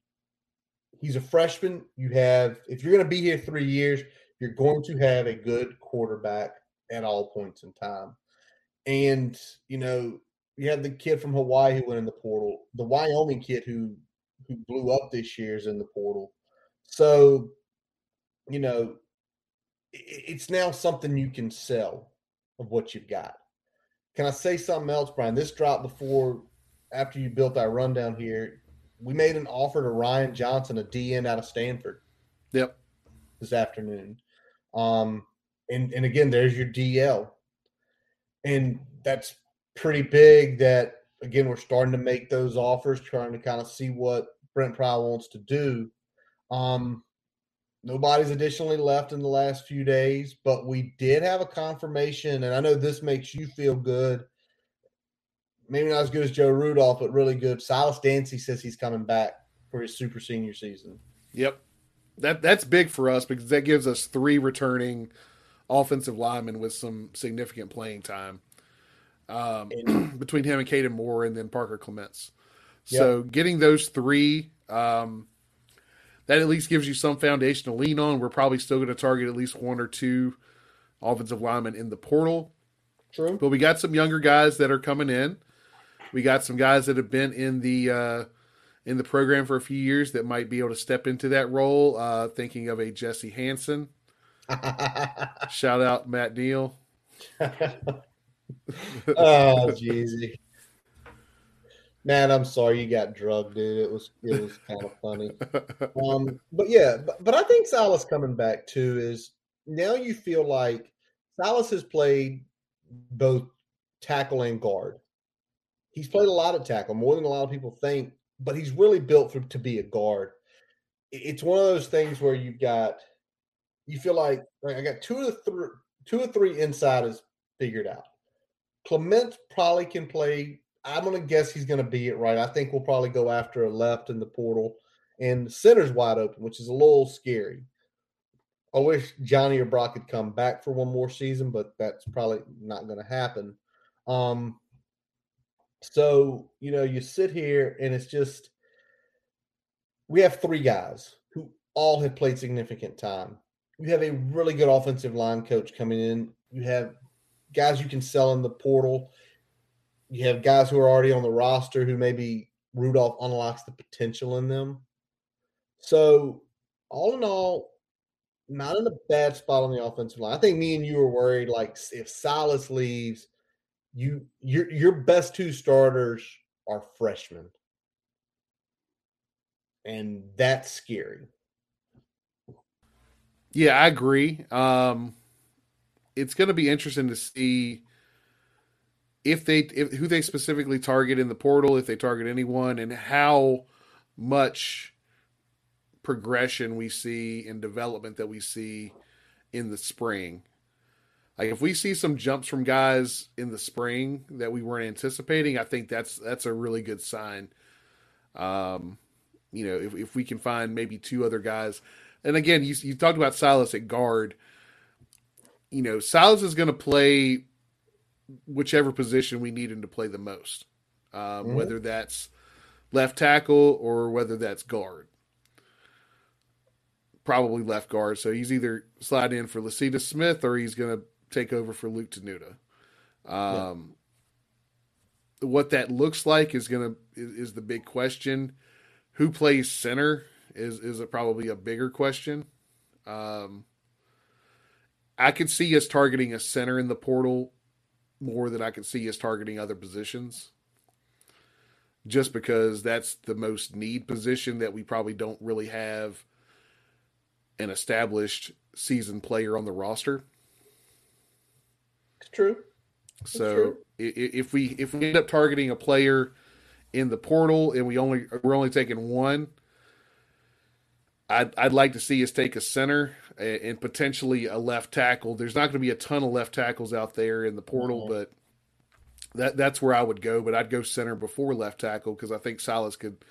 He's a freshman. You have, if you're going to be here three years, you're going to have a good quarterback at all points in time. And, you know, you have the kid from Hawaii who went in the portal, the Wyoming kid who who blew up this year is in the portal. So, you know, it's now something you can sell of what you've got. Can I say something else, Brian? This dropped before, after you built our rundown here. We made an offer to Ryan Johnson, a DN out of Stanford. Yep. This afternoon. Um, and, and again, there's your DL. And that's pretty big that, again, we're starting to make those offers, trying to kind of see what Brent Pry wants to do. Um, nobody's additionally left in the last few days, but we did have a confirmation, and I know this makes you feel good. Maybe not as good as Joe Rudolph, but really good. Silas Dzansi says he's coming back for his super senior season. Yep. That that's big for us because that gives us three returning offensive linemen with some significant playing time. Um, and, between him and Kaden Moore and then Parker Clements. So yep. getting those three um, that at least gives you some foundation to lean on. We're probably still going to target at least one or two offensive linemen in the portal. True. But we got some younger guys that are coming in. We got some guys that have been in the uh, in the program for a few years that might be able to step into that role. Uh, thinking of a Jesse Hansen. Shout out Matt Neal. oh, jeezy. Man, I'm sorry you got drugged, dude. It was it was kind of funny. Um, but yeah, but, but I think Silas coming back too is now you feel like Silas has played both tackle and guard. He's played a lot of tackle, more than a lot of people think, but he's really built for to be a guard. It's one of those things where you've got you feel like, like I got two of the three two or three insiders figured out. Clement probably can play I'm to guess he's to be it right. I think we'll probably go after a left in the portal, and the center's wide open, which is a little scary. I wish Johnny or Brock could come back for one more season, but that's probably not to happen. Um, so you know, you sit here and it's just we have three guys who all have played significant time. You have a really good offensive line coach coming in. You have guys you can sell in the portal you have guys who are already on the roster who maybe Rudolph unlocks the potential in them. So, all in all, not in a bad spot on the offensive line. I think me and you were worried like if Silas leaves, you your your best two starters are freshmen. And that's scary. Yeah, I agree. Um, it's going to be interesting to see if they if, who they specifically target in the portal, if they target anyone, and how much progression we see and development that we see in the spring. Like if we see some jumps from guys in the spring that we weren't anticipating, I think that's that's a really good sign. Um, you know, if if we can find maybe two other guys, and again, you you talked about Silas at guard. You know, Silas is going to play whichever position we need him to play the most, um, mm-hmm. whether that's left tackle or whether that's guard. Probably left guard. So he's either slide in for Lecitus Smith or he's going to take over for Luke Tenuta. Um, yeah. What that looks like is going to is, is, the big question. Who plays center is is a, probably a bigger question. Um, I could see us targeting a center in the portal more than I could see us targeting other positions. Just because that's the most need position that we probably don't really have an established season player on the roster. It's true. It's so true. if we if we end up targeting a player in the portal and we only we're only taking one, I'd I'd like to see us take a center and potentially a left tackle. There's not going to be a ton of left tackles out there in the portal, mm-hmm. but that that's where I would go. But I'd go center before left tackle because I think Silas could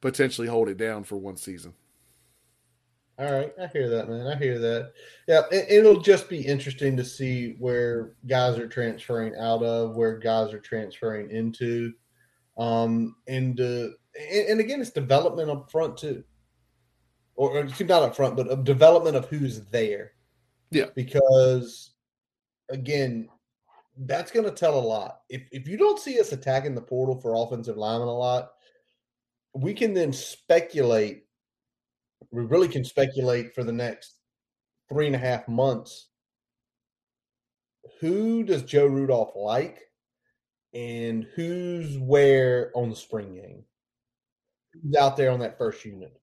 potentially hold it down for one season. All right, I hear that, man. I hear that. Yeah, it, will just be interesting to see where guys are transferring out of, where guys are transferring into, um, and uh, and, and again, it's development up front too or, or not up front, but a development of who's there. Yeah. Because again, that's going to tell a lot. If if you don't see us attacking the portal for offensive linemen a lot, we can then speculate. We really can speculate for the next three and a half months. Who does Joe Rudolph like, and who's where on the spring game? Who's out there on that first unit?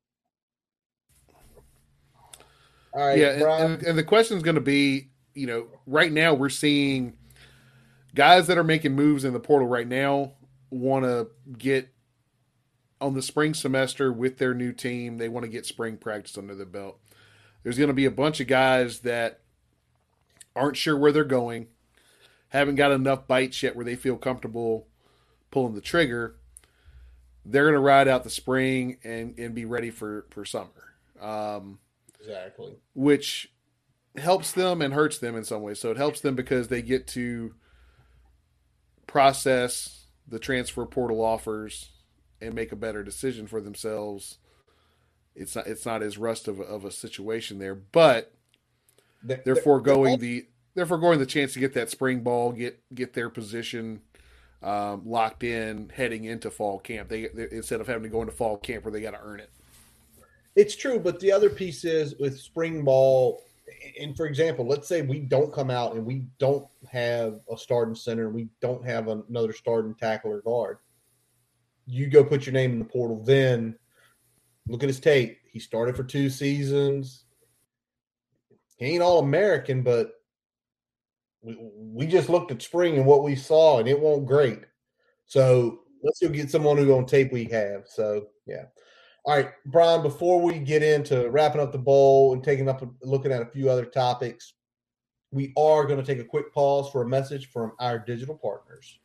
All right, yeah, and, and the question is going to be, you know, right now we're seeing guys that are making moves in the portal right now want to get on the spring semester with their new team. They want to get spring practice under their belt. There's going to be a bunch of guys that aren't sure where they're going, haven't got enough bites yet where they feel comfortable pulling the trigger. They're going to ride out the spring and, and be ready for, for summer. Um, Exactly. Which helps them and hurts them in some ways. So it helps them because they get to process the transfer portal offers and make a better decision for themselves. It's not it's not as rust of a, of a situation there, but they're, they're foregoing the they're foregoing the chance to get that spring ball, get get their position um, locked in heading into fall camp. They, they instead of having to go into fall camp where they got to earn it. It's true, but the other piece is with spring ball. And for example, let's say we don't come out and we don't have a starting center, and we don't have another starting tackle or guard. You go put your name in the portal. Then look at his tape. He started for two seasons. He ain't all American, but we, we just looked at spring and what we saw, and it won't great. So let's go get someone who on tape we have. So yeah. All right, Brian, before we get into wrapping up the bowl and taking up looking at a few other topics, we are going to take a quick pause for a message from our digital partners.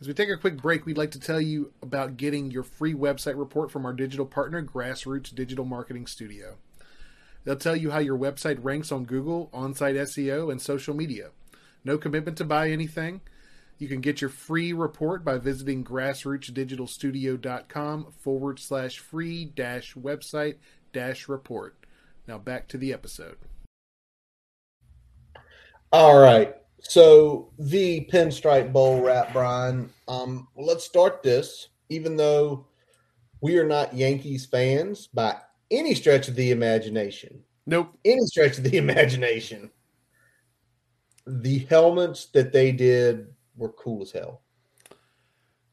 As we take a quick break, we'd like to tell you about getting your free website report from our digital partner, Grassroots Digital Marketing Studio. They'll tell you how your website ranks on Google, on site SEO, and social media. No commitment to buy anything you can get your free report by visiting grassrootsdigitalstudio.com forward slash free dash website dash report. Now back to the episode. All right. So the Pinstripe Bowl wrap, Brian. Um, let's start this even though we are not Yankees fans by any stretch of the imagination. Nope. Any stretch of the imagination. The helmets that they did were cool as hell.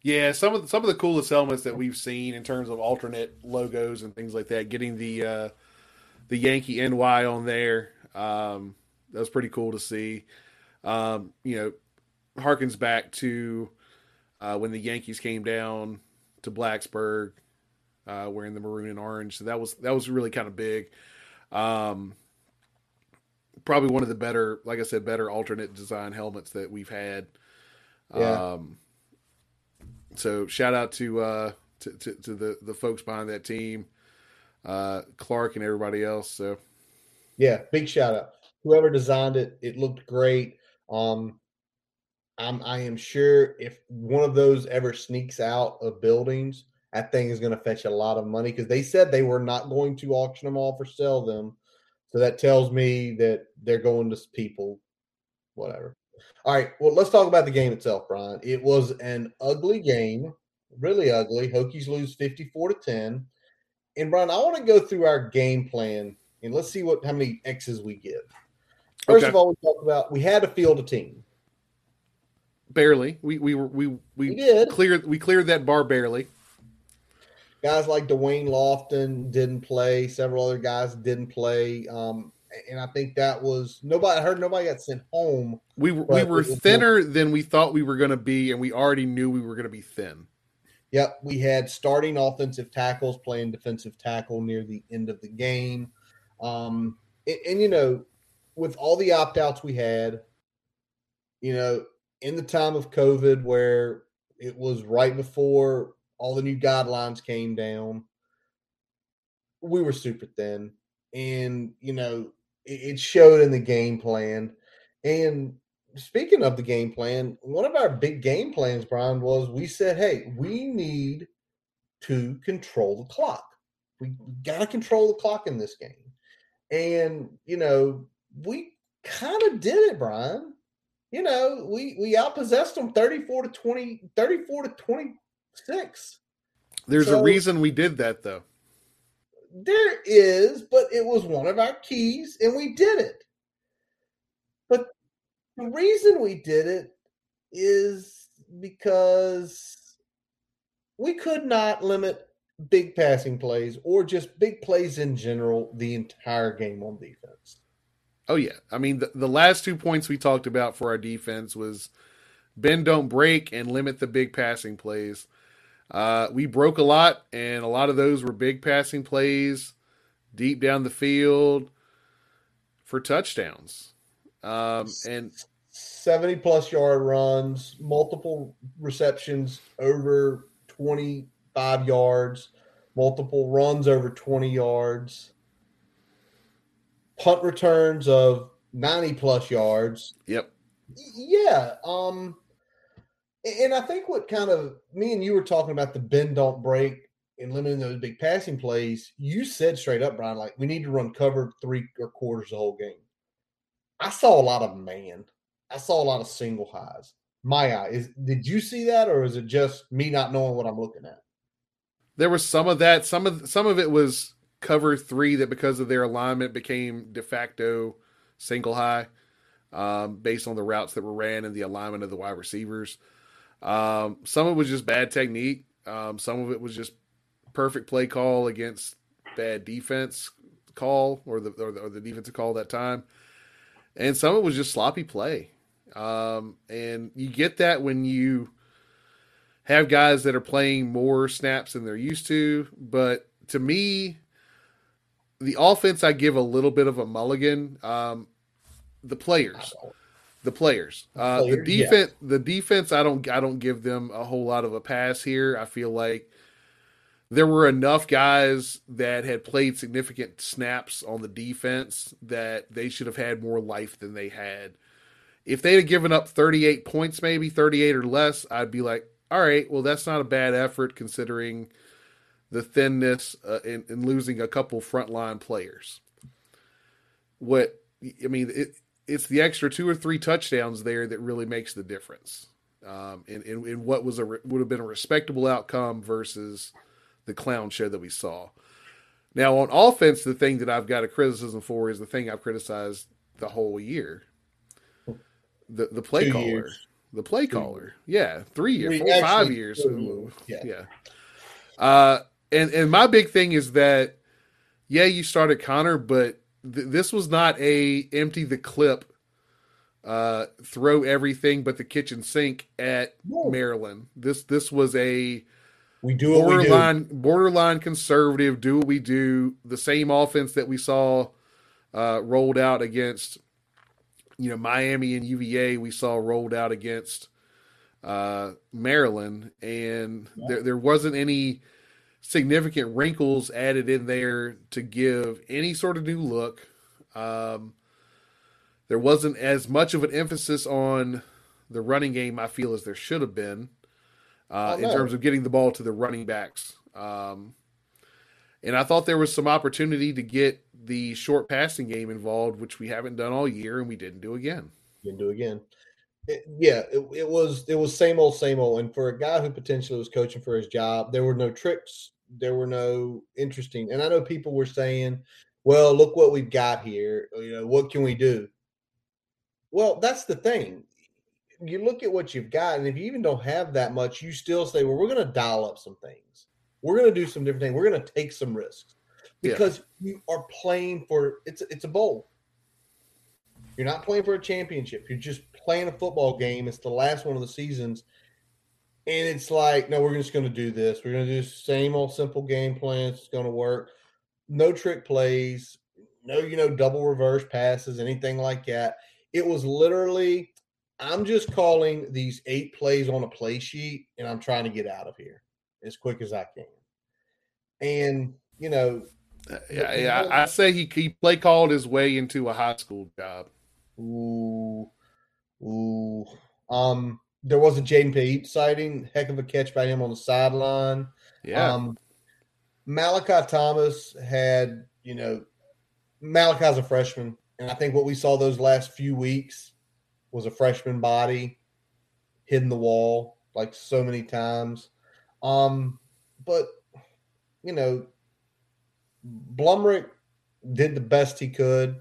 Yeah, some of the, some of the coolest helmets that we've seen in terms of alternate logos and things like that. Getting the uh, the Yankee NY on there, um, that was pretty cool to see. Um, you know, harkens back to uh, when the Yankees came down to Blacksburg, uh, wearing the maroon and orange. So that was that was really kind of big. Um, probably one of the better, like I said, better alternate design helmets that we've had. Yeah. Um, so shout out to uh, to, to, to the the folks behind that team, uh, Clark and everybody else. So Yeah, big shout out. Whoever designed it, it looked great. Um, I'm I am sure if one of those ever sneaks out of buildings, that thing is going to fetch a lot of money because they said they were not going to auction them off or sell them. So that tells me that they're going to people, whatever. All right, well, let's talk about the game itself, Brian. It was an ugly game, really ugly. Hokies lose 54 to 10. And Brian, I want to go through our game plan and let's see what how many X's we give. First Okay. of all, we talked about we had to field a team. barely, we we were we We we did. cleared we cleared that bar barely. Guys like Dwayne Lofton didn't play. Several other guys didn't play. Um, and I think that was nobody. I heard nobody got sent home. We were we were thinner than we thought we were going to be, and we already knew we were going to be thin. Yep, we had starting offensive tackles playing defensive tackle near the end of the game. Um, and, and, you know, with all the opt outs we had, you know, in the time of COVID where it was right before all the new guidelines came down, we were super thin. And, you know, it, it showed in the game plan. And speaking of the game plan, one of our big game plans, Brian, was we said, hey, we need to control the clock. We got to control the clock in this game. And, you know, we kind of did it, Brian. You know, we we outpossessed them 34 to 20, 34 to 26. There's a reason we did that, though. There is, but it was one of our keys, and we did it. But the reason we did it is because we could not limit big passing plays or just big plays in general the entire game on defense. Oh yeah, I mean the, the last two points we talked about for our defense was bend don't break and limit the big passing plays. Uh, we broke a lot, and a lot of those were big passing plays, deep down the field for touchdowns. Um, and 70 plus yard runs, multiple receptions over 25 yards, multiple runs over 20 yards, punt returns of 90 plus yards. yep, Yeah, um and I think what kind of me and you were talking about the bend don't break and limiting those big passing plays, you said straight up, Brian, like we need to run cover three or quarters the whole game. I saw a lot of man. I saw a lot of single highs. My eye is. Did you see that, or is it just me not knowing what I'm looking at? there was some of that. Some of some of it was cover three that because of their alignment became de facto single high, um, based on the routes that were ran and the alignment of the wide receivers. Um, some of it was just bad technique. Um, some of it was just perfect play call against bad defense call or the or the, or the defensive call that time, and some of it was just sloppy play. Um, and you get that when you have guys that are playing more snaps than they're used to. But to me, the offense I give a little bit of a mulligan. Um, the players, the players, uh, the defense, the defense. I don't, I don't give them a whole lot of a pass here. I feel like there were enough guys that had played significant snaps on the defense that they should have had more life than they had. If they'd have given up 38 points, maybe 38 or less, I'd be like, all right, well, that's not a bad effort considering the thinness uh, and, and losing a couple frontline players. What I mean, it, it's the extra two or three touchdowns there that really makes the difference. um, in, in, in what was a would have been a respectable outcome versus the clown show that we saw. Now on offense, the thing that I've got a criticism for is the thing I've criticized the whole year. The the play Two caller. years. The play caller. Yeah. Three years, four, five actually, years. four years. Yeah. yeah. Uh and and my big thing is that yeah, you started Connor, but th- this was not a empty the clip uh throw everything but the kitchen sink at No. Maryland. This this was a We do what we do. borderline borderline conservative. Do what we do. The same offense that we saw uh, rolled out against, you know, Miami and UVA. We saw rolled out against uh, Maryland, and there there wasn't any significant wrinkles added in there to give any sort of new look. Um, there wasn't as much of an emphasis on the running game. I feel as there should have been uh, Oh, in terms of getting the ball to the running backs. Um, and I thought there was some opportunity to get the short passing game involved, which we haven't done all year, and we didn't do again. Didn't do again. It- yeah, it, it was it was same old, same old. And for a guy who potentially was coaching for his job, there were no tricks. There were no interesting. And I know people were saying, "Well, look what we've got here. Uh, you know, what can we do?" Well, that's the thing. You look at what you've got, and if you even don't have that much, you still say, "Well, we're going to dial up some things. We're going to do some different things. We're going to take some risks." Yeah. Because you are playing for it's it's a bowl. You're not playing for a championship. You're just playing a football game. It's the last one of the seasons. And it's like, no, we're just going to do this. We're going to do the same old simple game plans. It's going to work. No trick plays, no, you know, double reverse passes, anything like that. It was literally, I'm just calling these eight plays on a play sheet and I'm trying to get out of here as quick as I can. And, you know, Uh, yeah, yeah, I, I say he, he play called his way into a high school job. Ooh, ooh. Um, there was a Jaden Pate sighting. Heck of a catch by him on the sideline. Yeah, Um, Malachi Thomas had, you know, Malachi's a freshman, and I think what we saw those last few weeks was a freshman body hitting the wall like so many times. Um, but you know, Blumrick did the best he could,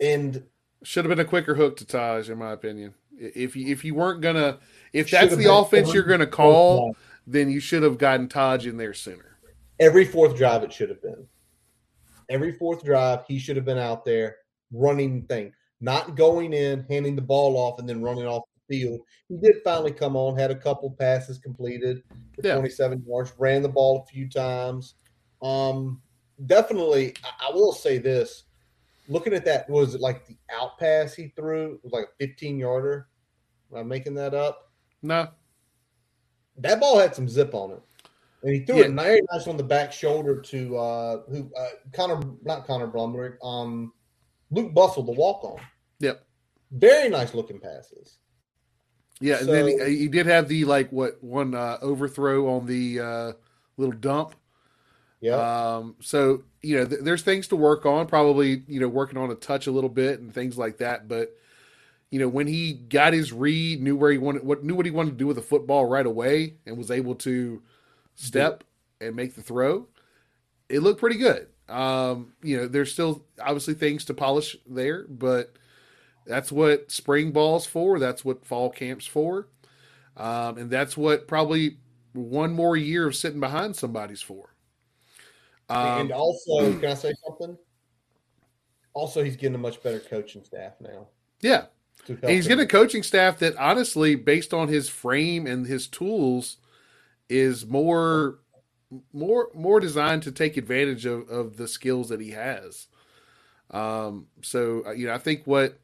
and should have been a quicker hook to Taj, in my opinion. If you if you weren't gonna, if that's have the offense you're gonna call, then you should have gotten Taj in there sooner. every fourth drive it should have been. Every fourth drive, he should have been out there running thing, not going in, handing the ball off, and then running off the field. He did finally come on, had a couple passes completed for Yeah. 27 yards, ran the ball a few times. Um, definitely, I will say this: looking at that, was it like the out pass he threw? It was like a 15 yarder. Am I making that up? No, That ball had some zip on it. And he threw Yeah. it very nice on the back shoulder to uh who uh Connor not Connor Blumberg, um Luke Bustle, the walk on. Yep. Very nice looking passes. yeah, and then he, he did have the like what one uh, overthrow on the uh, little dump. Yeah. Um, so you know, th- there's things to work on. Probably you know working on a touch a little bit and things like that. But you know, when he got his read, knew where he wanted, what knew what he wanted to do with the football right away, and was able to step and make the throw, it looked pretty good. Um, you know, there's still obviously things to polish there, but that's what spring ball's for. That's what fall camp's for, um, and that's what probably one more year of sitting behind somebody's for. Um, and also, can I say something? Also, he's getting a much better coaching staff now. yeah, to help and he's him. getting a coaching staff that honestly, based on his frame and his tools, is more more more designed to take advantage of, of the skills that he has. Um, so uh, you know, I think what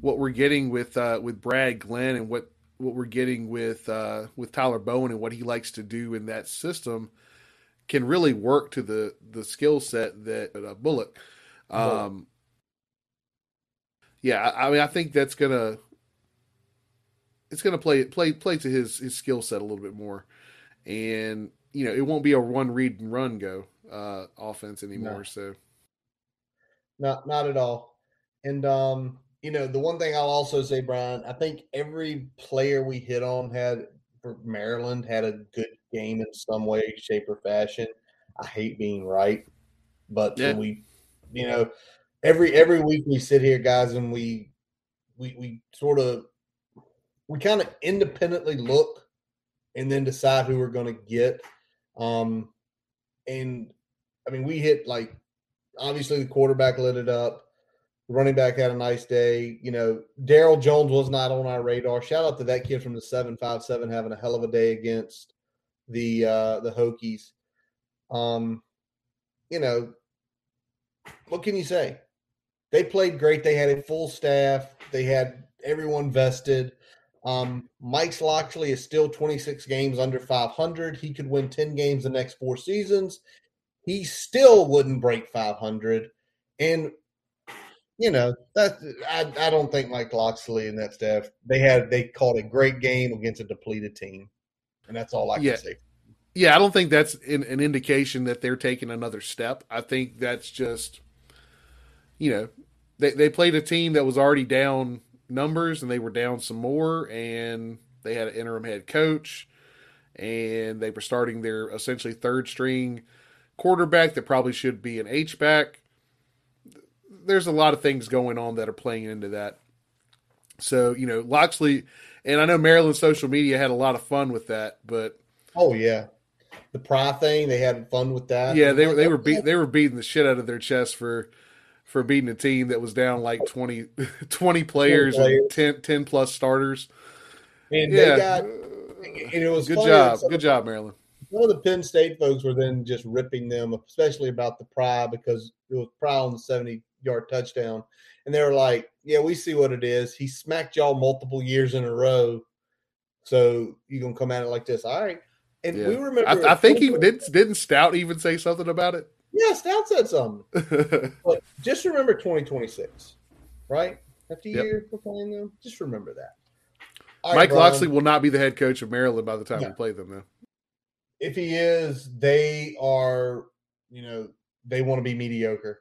what we're getting with uh, with Brad Glenn and what what we're getting with uh, with Tyler Bowen and what he likes to do in that system can really work to the the skill set that uh, Bullock. Um, yeah, I, I mean, I think that's gonna it's gonna play play play to his his skill set a little bit more, and you know, it won't be a one read and run go uh, offense anymore. No. So Not not at all. And um you know, the one thing I'll also say, Brian, I think every player we hit on had for Maryland had a good game in some way, shape, or fashion. I hate being right, but Yeah. we, you know, every every week we sit here, guys, and we we we sort of we kind of independently look and then decide who we're going to get. Um, and I mean, we hit like obviously the quarterback lit it up. The running back had a nice day. You know, Daryl Jones was not on our radar. Shout out to that kid from the seven five seven having a hell of a day against the uh the Hokies. Um, you know, what can you say? They played great. They had a full staff. They had everyone vested. Um, Mike's Locksley is still 26 games under 500. He could win 10 games the next four seasons. He still wouldn't break 500. And you know that I, I don't think Mike Locksley and that staff they had they called a great game against a depleted team, and that's all I can Yeah. say. Yeah, I don't think that's an, an indication that they're taking another step. I think that's just, you know, they they played a team that was already down numbers and they were down some more, and they had an interim head coach, and they were starting their essentially third string quarterback that probably should be an H back. There's a lot of things going on that are playing into that. So you know, Locksley, and I know Maryland social media had a lot of fun with that, but Oh yeah, the Pry thing they had fun with that. Yeah, they were they were beat, they were beating the shit out of their chest for for beating a team that was down like 20, 20 players, players. and 10, 10 plus starters. and Yeah, they got and it was good job, some- good job, Maryland. Some of the Penn State folks were then just ripping them, especially about the Pry because it was Pry on the seventy yard touchdown, and they were like, "Yeah, we see what it is. He smacked y'all multiple years in a row, so you're gonna come at it like this, all right?" And Yeah. we remember, I, I think he didn't didn't Stout even say something about it. Yeah, Stout said something. But just remember 2026, right? After Yep. year we're playing them, just remember that. All right, Mike Brian, Locksley will not be the head coach of Maryland by the time we play them, though. If he is, they are, you know, they want to be mediocre,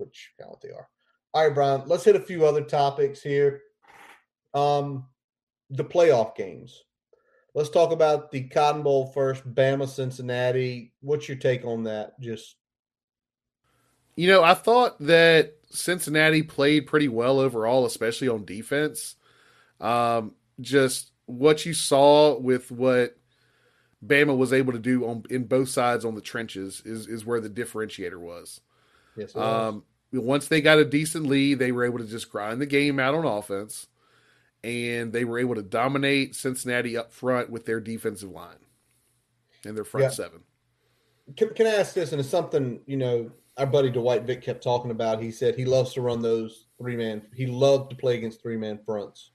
which kind of what they are. All right, Brian, let's hit a few other topics here. Um, the playoff games. Let's talk about the Cotton Bowl first, Bama, Cincinnati. What's your take on that? Just You know, I thought that Cincinnati played pretty well overall, especially on defense. Um, just what you saw with what Bama was able to do on in both sides on the trenches is is where the differentiator was. yes. Um, once they got a decent lead, they were able to just grind the game out on offense, and they were able to dominate Cincinnati up front with their defensive line and their front Yeah. seven. Can, can I ask this? And it's something you know our buddy Dwight Vick kept talking about. He said he loves to run those three man. He loved to play against three man fronts.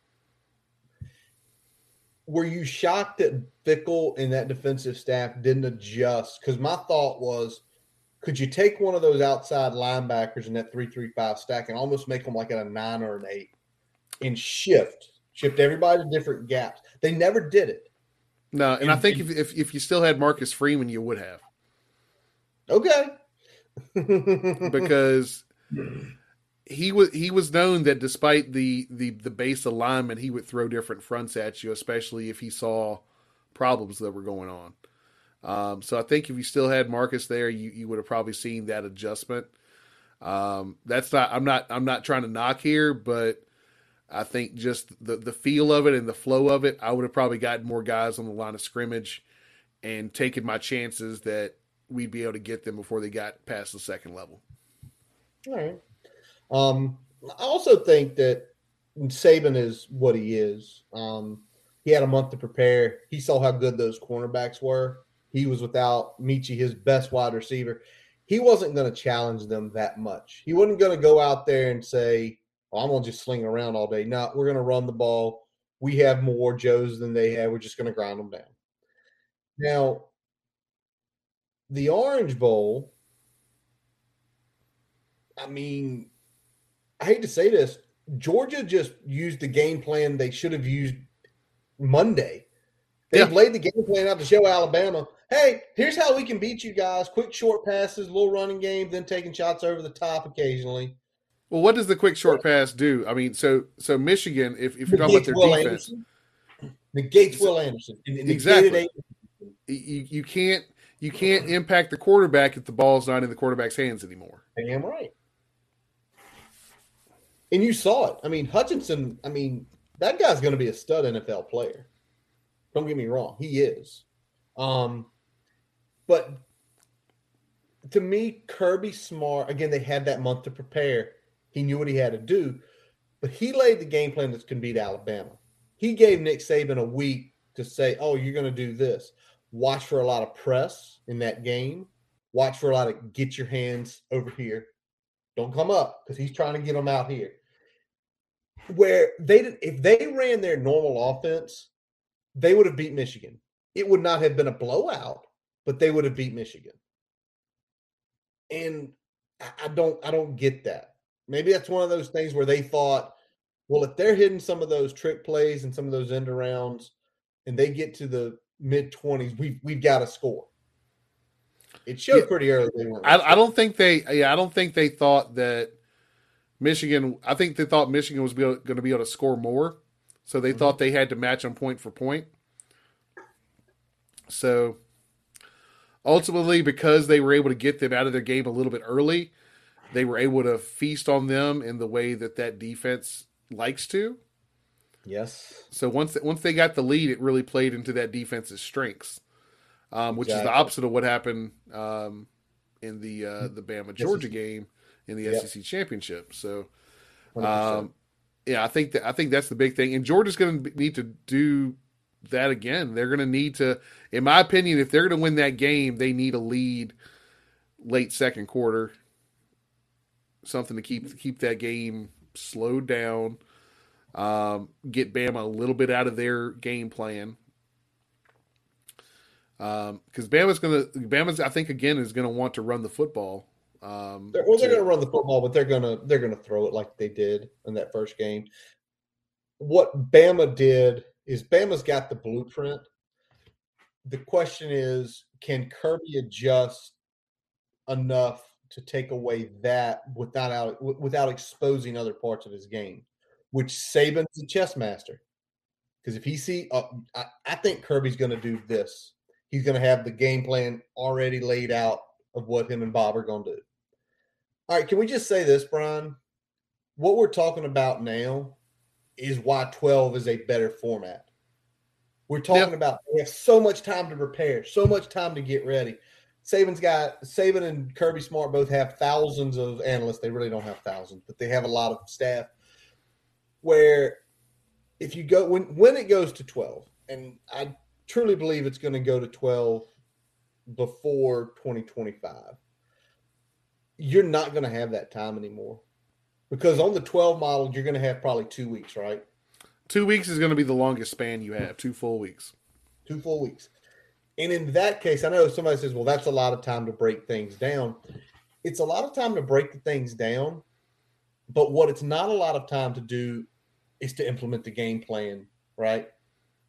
Were you shocked that Fickell and that defensive staff didn't adjust? Because my thought was, could you take one of those outside linebackers in that three three five stack and almost make them like at a nine or an eight, and shift shift everybody to different gaps? They never did it. No, and I And- think if, if if you still had Marcus Freeman, you would have Okay. because he was he was known that despite the the the base alignment, he would throw different fronts at you, especially if he saw problems that were going on. Um, so I think if you still had Marcus there, you you would have probably seen that adjustment. Um, that's not I'm not I'm not trying to knock here, but I think just the the feel of it and the flow of it, I would have probably gotten more guys on the line of scrimmage and taken my chances that we'd be able to get them before they got past the second level. All right. Um, I also think that Saban is what he is. Um, he had a month to prepare. He saw how good those cornerbacks were. He was without Metchie, his best wide receiver. He wasn't going to challenge them that much. He wasn't going to go out there and say, oh, I'm going to just sling around all day. No, we're going to run the ball. We have more Joes than they have. We're just going to grind them down. Now, the Orange Bowl, I mean, I hate to say this, Georgia just used the game plan they should have used Monday. They Yeah. laid the game plan out to show Alabama, hey, here's how we can beat you guys. Quick short passes, little running game, then taking shots over the top occasionally. Well, what does the quick short pass do? I mean, so so Michigan, if, if you're talking about their Will defense, Anderson. Negates Will Anderson. And- and Exactly. you, you can't you can't impact the quarterback if the ball's not in the quarterback's hands anymore. Damn right. And you saw it. I mean, Hutchinson, I mean, that guy's going to be a stud NFL player. Don't get me wrong. He is. Um, but to me, Kirby Smart, again, they had that month to prepare. He knew what he had to do, but he laid the game plan that can beat Alabama. He gave Nick Saban a week to say, oh, you're going to do this. Watch for a lot of press in that game. Watch for a lot of get your hands over here. Don't come up because he's trying to get them out here. Where they did, if they ran their normal offense, they would have beat Michigan. It would not have been a blowout, but they would have beat Michigan. And I- don't, I don't get that. Maybe that's one of those things where they thought, well, if they're hitting some of those trick plays and some of those end arounds, and they get to the mid twenties, we've we've got to score. It showed Yeah. pretty early they weren't. I, I don't think they yeah I don't think they thought that Michigan. I think they thought Michigan was going to be able to score more, so they Mhm. thought they had to match them point for point. So ultimately, because they were able to get them out of their game a little bit early, they were able to feast on them in the way that that defense likes to. yes. So once once they got the lead, it really played into that defense's strengths, um, which is the opposite of what happened um, in the uh, the Bama Georgia game in the Yep. SEC championship. So um, yeah, I think that I think that's the big thing, and Georgia's going to need to do that again. They're going to need to, in my opinion, if they're going to win that game, they need a lead late second quarter, something to keep keep that game slowed down, um, get Bama a little bit out of their game plan. Because Bama's going to, Bama's I think again is going to want to run the football. Um, They're, well, they're to- to run the football, but they're going to they're going to throw it like they did in that first game. What Bama did is Bama's got the blueprint. The question is, can Kirby adjust enough to take away that without out, without exposing other parts of his game? Which Saban's a chess master. Because if he see, uh, I, I think Kirby's going to do this. He's going to have the game plan already laid out of what him and Bob are going to do. All right, can we just say this, Brian? What we're talking about now is why 12 is a better format. We're talking about we have so much time to prepare, so much time to get ready. Saban's got Saban and Kirby Smart both have thousands of analysts. They really don't have thousands, but they have a lot of staff. Where if you go when when it goes to 12, and I truly believe it's going to go to 12 before 2025 you're not going to have that time anymore because on the 12 model you're going to have probably two weeks right two weeks is going to be the longest span you have, two full weeks. two full weeks and in that case i know somebody says well that's a lot of time to break things down it's a lot of time to break the things down but what it's not a lot of time to do is to implement the game plan right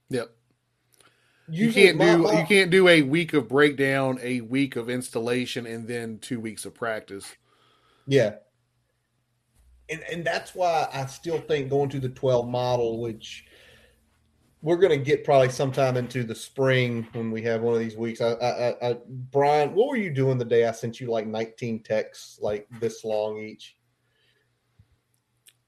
Yep. You Usually can't my- do you can't do a week of breakdown, a week of installation, and then two weeks of practice. Yeah. And and that's why I still think going to the 12 model, which we're going to get probably sometime into the spring when we have one of these weeks. I, I, I, Brian, what were you doing the day I sent you like 19 texts like this long each?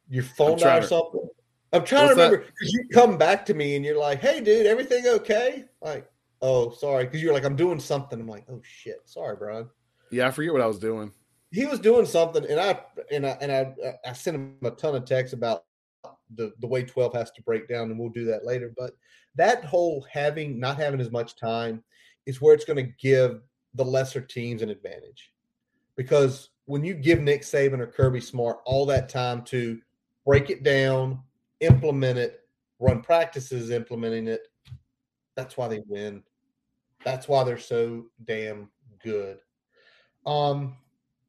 Your phone died or to- something? I'm trying to remember because you come back to me and you're like, "Hey, dude, everything okay?" Like, "Oh, sorry," because you're like, "I'm doing something." I'm like, "Oh shit, sorry, Brian." Yeah, I forget what I was doing. He was doing something, and I and I and I I sent him a ton of texts about the the way twelve has to break down, and we'll do that later. But that whole having not having as much time is where it's going to give the lesser teams an advantage, because when you give Nick Saban or Kirby Smart all that time to break it down, implement it, run practices implementing it, that's why they win. That's why they're so damn good. Um,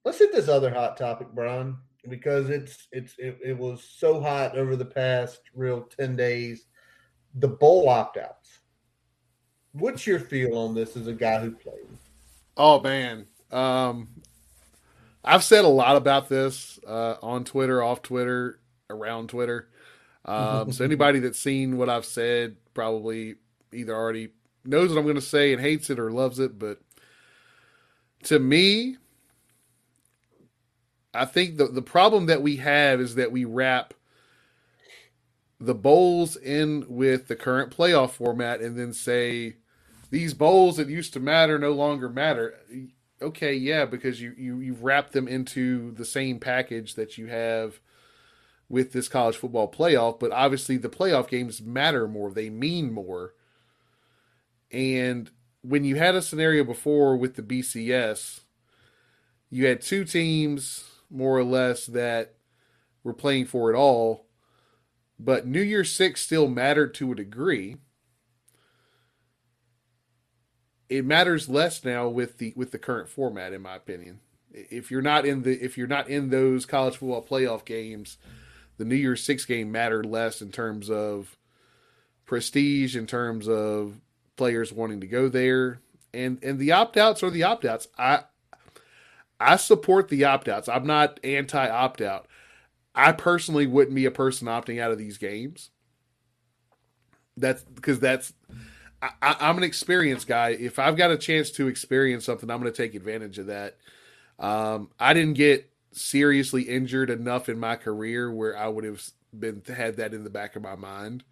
let's hit this other hot topic, Brian, because it's it's it, it was so hot over the past real ten days. The bowl opt-outs. What's your feel on this as a guy who played? Oh man, um, I've said a lot about this uh, on Twitter, off Twitter, around Twitter. Um, so anybody that's seen what I've said probably either already knows what I'm going to say and hates it or loves it. But to me, I think the the problem that we have is that we wrap the bowls in with the current playoff format and then say these bowls that used to matter no longer matter okay, yeah, because you you you've wrapped them into the same package that you have with this college football playoff, but obviously the playoff games matter more, they mean more. And when you had a scenario before with the BCS, you had two teams more or less that were playing for it all, but New Year's Six still mattered to a degree it matters less now with the with the current format, in my opinion. If you're not in the if you're not in those college football playoff games, the New Year's Six game mattered less in terms of prestige, in terms of players wanting to go there, and and the opt outs are the opt outs. I I support the opt outs. I'm not anti opt out. I personally wouldn't be a person opting out of these games. That's because that's I, am an experienced guy. If I've got a chance to experience something, I'm going to take advantage of that. Um, I didn't get seriously injured enough in my career where I would have been had that in the back of my mind.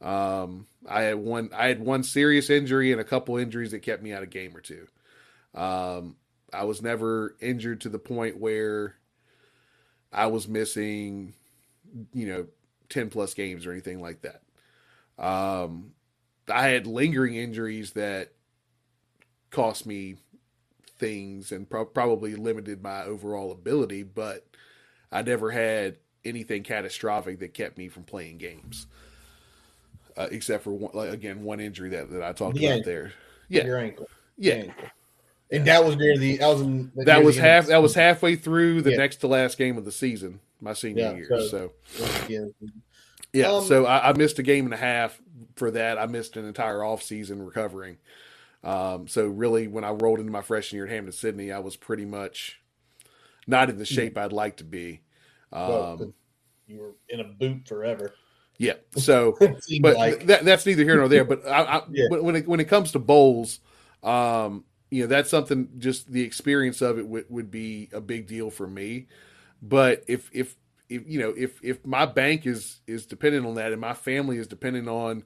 Um, I had one I had one serious injury and a couple injuries that kept me out a game or two. Um, I was never injured to the point where I was missing, you know, 10 plus games or anything like that. Um, I had lingering injuries that cost me things and pro- probably limited my overall ability, but I never had anything catastrophic that kept me from playing games. Uh, except for one, like, again one injury that, that I talked the about ankle. there. Yeah, your ankle. Yeah. Ankle. And that was near the that was in, that was half that was halfway through the yeah. next to last game of the season, my senior yeah, year. So, so. Yeah, um, so I, I, missed a game and a half for that. I missed an entire off season recovering. Um, so really, when I rolled into my freshman year at Hampden-Sydney, I was pretty much not in the hmm. shape I'd like to be. Um, well, you were in a boot forever. Yeah. So, but like. that, that's neither here nor there. But I, I, yeah. when it when it comes to bowls, um, you know, that's something. Just the experience of it would, would be a big deal for me. But if if if you know if if my bank is is dependent on that and my family is dependent on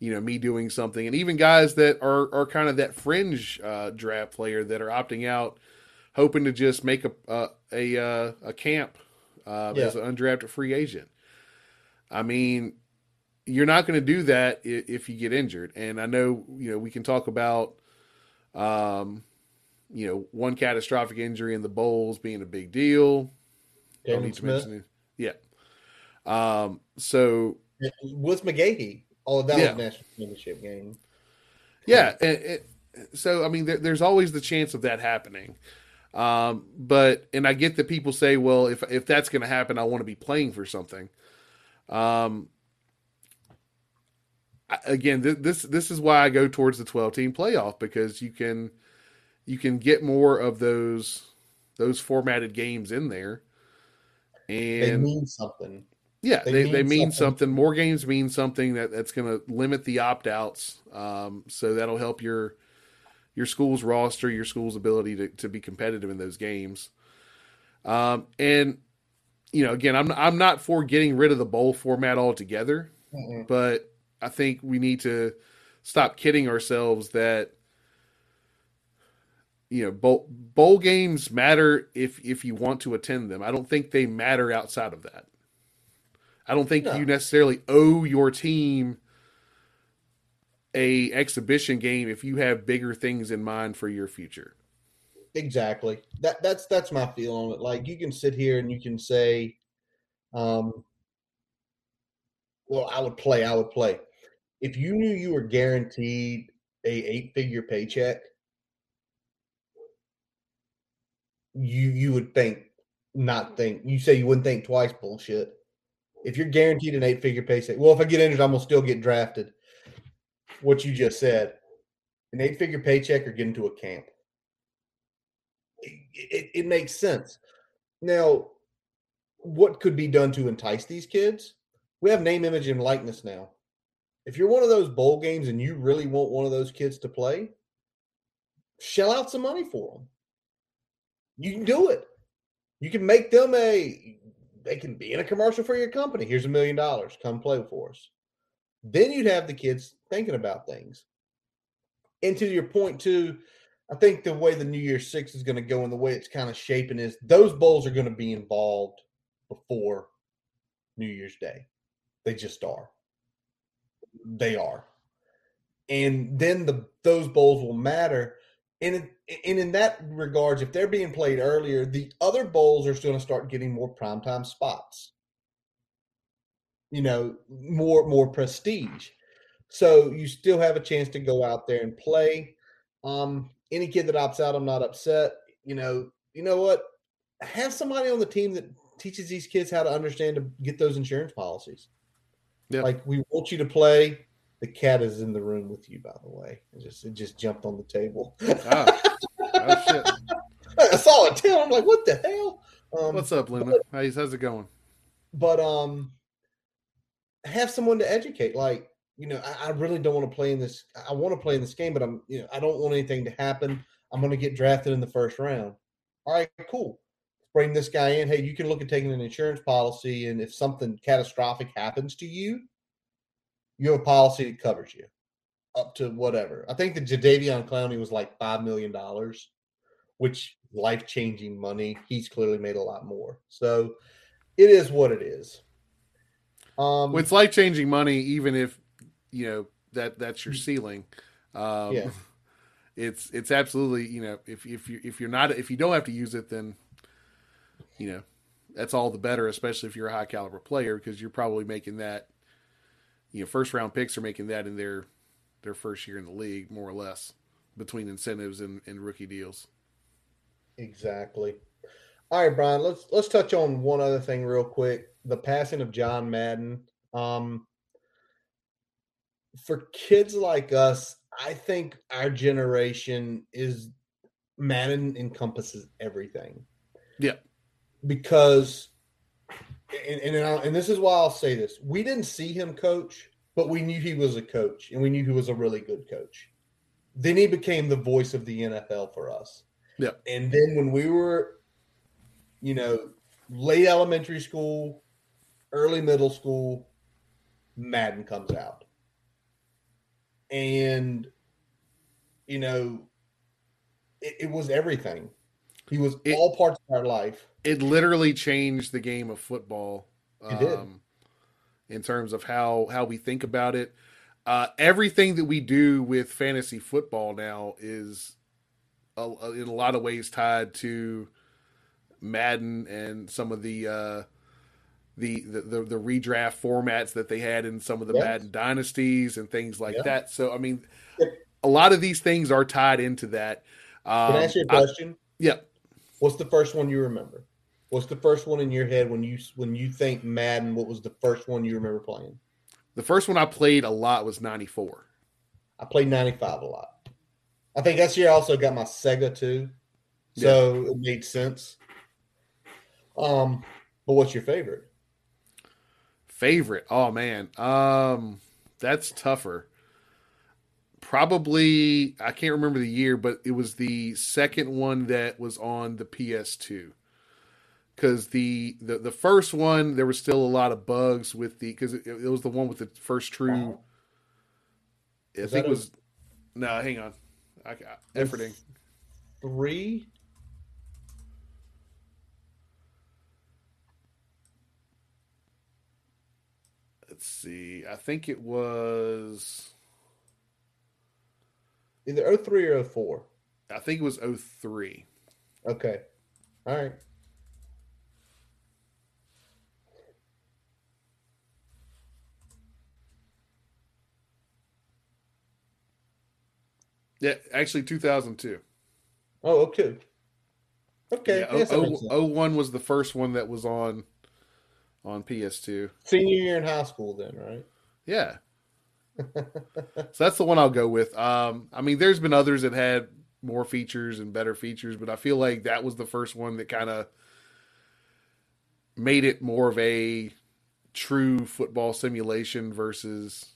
you know me doing something and even guys that are are kind of that fringe uh, draft player that are opting out hoping to just make a a a, uh, a camp uh, yeah. as an undrafted free agent i mean you're not going to do that if, if you get injured and i know you know we can talk about um you know one catastrophic injury in the bowls being a big deal Don't need to Smith. mention it. Yeah. Um, so with McGahee, all of that yeah. was national championship game. Yeah, and it, so I mean, there, there's always the chance of that happening. Um, but and I get that people say, well, if if that's going to happen, I want to be playing for something. Um, again, this this is why I go towards the 12 team playoff because you can you can get more of those those formatted games in there and they mean something. Yeah, they, they, mean, they mean something. something. More games mean something that, that's going to limit the opt outs. Um, so that'll help your your school's roster, your school's ability to, to be competitive in those games. Um, and you know, again, I'm I'm not for getting rid of the bowl format altogether, mm-hmm. but I think we need to stop kidding ourselves that you know bowl bowl games matter if if you want to attend them. I don't think they matter outside of that. I don't think no. you necessarily owe your team a exhibition game if you have bigger things in mind for your future. Exactly. That that's that's my feel on it. Like you can sit here and you can say, um, well, I would play, I would play. If you knew you were guaranteed a eight figure paycheck, you you would think not think you say you wouldn't think twice bullshit. If you're guaranteed an eight figure paycheck, well, if I get injured, I'm gonna still get drafted. What you just said, an eight figure paycheck or get into a camp. it, it makes sense. Now, what could be done to entice these kids? We have name, image, and likeness now. If you're one of those bowl games and you really want one of those kids to play, shell out some money for them. You can do it. You can make them a they can be in a commercial for your company. Here's a million dollars. Come play for us. Then you'd have the kids thinking about things. And to your point too, I think the way the New Year Six is going to go and the way it's kind of shaping is those bowls are going to be involved before New Year's Day. They just are. They are. And then the those bowls will matter. And, and in that regards, if they're being played earlier, the other bowls are still going to start getting more primetime spots. You know, more more prestige. So you still have a chance to go out there and play. Um, any kid that opts out, I'm not upset. You know, you know what? Have somebody on the team that teaches these kids how to understand to get those insurance policies. Like we want you to play. The cat is in the room with you, by the way. It just it just jumped on the table. Oh, oh shit! I saw it too. I'm like, what the hell? Um, What's up, Luna? But, how's it going? But um, have someone to educate. Like, you know, I, I really don't want to play in this. I want to play in this game, but I'm, you know, I don't want anything to happen. I'm going to get drafted in the first round. All right, cool. Bring this guy in. Hey, you can look at taking an insurance policy, and if something catastrophic happens to you, you have a policy that covers you up to whatever. I think the Jadeveon Clowney was like five million dollars, which life changing money. He's clearly made a lot more. So it is what it is. Um, well, it's life changing money, even if you know that that's your mm. ceiling. Um, yeah. It's it's absolutely you know if if you if you're not if you don't have to use it then you know that's all the better especially if you're a high caliber player because you're probably making that you know first round picks are making that in their their first year in the league more or less between incentives and, and rookie deals exactly all right brian let's let's touch on one other thing real quick the passing of john madden um for kids like us, I think our generation is Madden encompasses everything. Yeah. Because and and, and this is why I'll say this. We didn't see him coach, but we knew he was a coach and we knew he was a really good coach. Then he became the voice of the NFL for us. Yeah. And then when we were you know, late elementary school, early middle school, Madden comes out and you know, it, it was everything. He was it, all parts of our life. It literally changed the game of football. It did. Um, in terms of how how we think about it, uh, everything that we do with fantasy football now is, a, a, in a lot of ways, tied to Madden and some of the uh, the, the, the redraft formats that they had in some of the yes. Madden dynasties and things like yeah. that. So I mean, a lot of these things are tied into that. Um, Can I ask you a question? I, yeah. What's the first one you remember? What's the first one in your head when you when you think Madden? What was the first one you remember playing? The first one I played a lot was '94. I played '95 a lot. I think that's year I also got my Sega too, so yeah. it made sense. Um, but what's your favorite? Favorite? Oh man, um, that's tougher. Probably I can't remember the year, but it was the second one that was on the PS2. Because the, the the first one there was still a lot of bugs with the because it, it, was the one with the first true. I think it was a, no. Hang on, I, efforting three let's see. I think it was either 03 or 04. I think it was 03. Okay. All right. Yeah, actually 2002. Oh, okay. Okay. Yeah, yes, 01 was the first one that was on on PS2. Senior year in high school, then, right? Yeah. so that's the one I'll go with. Um, I mean, there's been others that had more features and better features, but I feel like that was the first one that kind of made it more of a true football simulation versus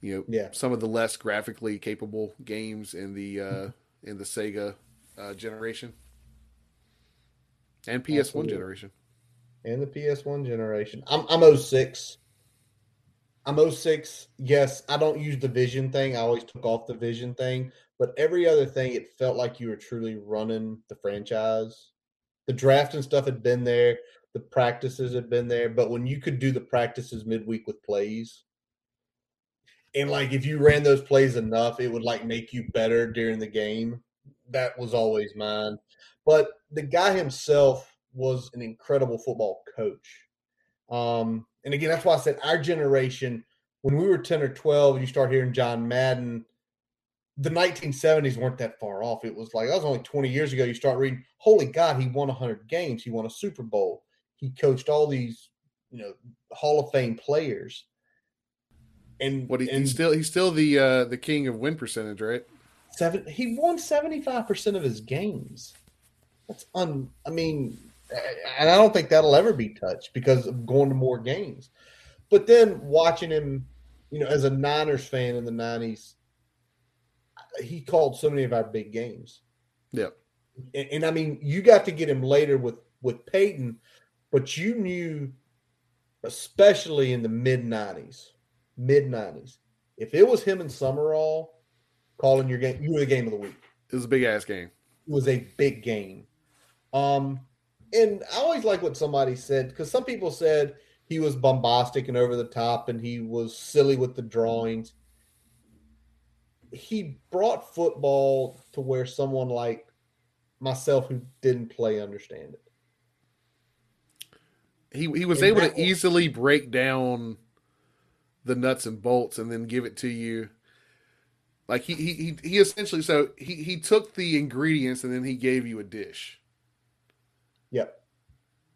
you know Yeah. some of the less graphically capable games in the uh in the Sega uh, generation and PS1 Absolutely. generation. and the PS1 generation. I'm I'm 06. I'm 06. Yes, I don't use the vision thing. I always took off the vision thing, but every other thing it felt like you were truly running the franchise. The draft and stuff had been there, the practices had been there, but when you could do the practices midweek with plays, and like if you ran those plays enough, it would like make you better during the game. That was always mine. But the guy himself was an incredible football coach. Um, and again, that's why I said our generation, when we were 10 or 12, you start hearing John Madden, the 1970s weren't that far off. It was like, that was only 20 years ago. You start reading, holy God, he won 100 games. He won a Super Bowl. He coached all these, you know, Hall of Fame players. And What he, and he's still he's still the uh the king of win percentage, right? seven, he won 75% of his games. That's un, I mean, and I don't think that'll ever be touched because of going to more games. But then watching him, you know, as a Niners fan in the 90s, he called so many of our big games. Yeah. And, and I mean, you got to get him later with with Peyton, but you knew, especially in the mid 90s, mid 90s, if it was him and Summerall calling your game, you were the game of the week It was a big ass game. it was a big game. Um, and I always like what somebody said because some people said he was bombastic and over the top and he was silly with the drawings. He brought football to where someone like myself who didn't play understand it. He he was And able to was- easily break down the nuts and bolts and then give it to you. Like he he he, he essentially so he he took the ingredients and then he gave you a dish. Yep.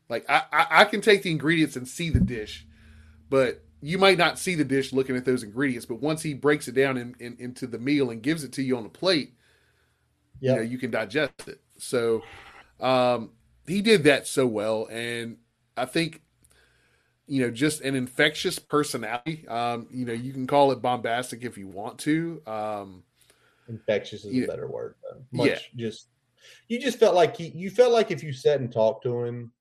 Like I, I I can take the ingredients and see the dish, but you might not see the dish looking at those ingredients. But once he breaks it down in, in, into the meal and gives it to you on a plate, you know you can digest it. So um, he did that so well, and I think you know just an infectious personality. Um, you know you can call it bombastic if you want to. Um, Infectious is a better word. Though. Much Yeah. just you just felt like he you felt like if you sat and talked to him,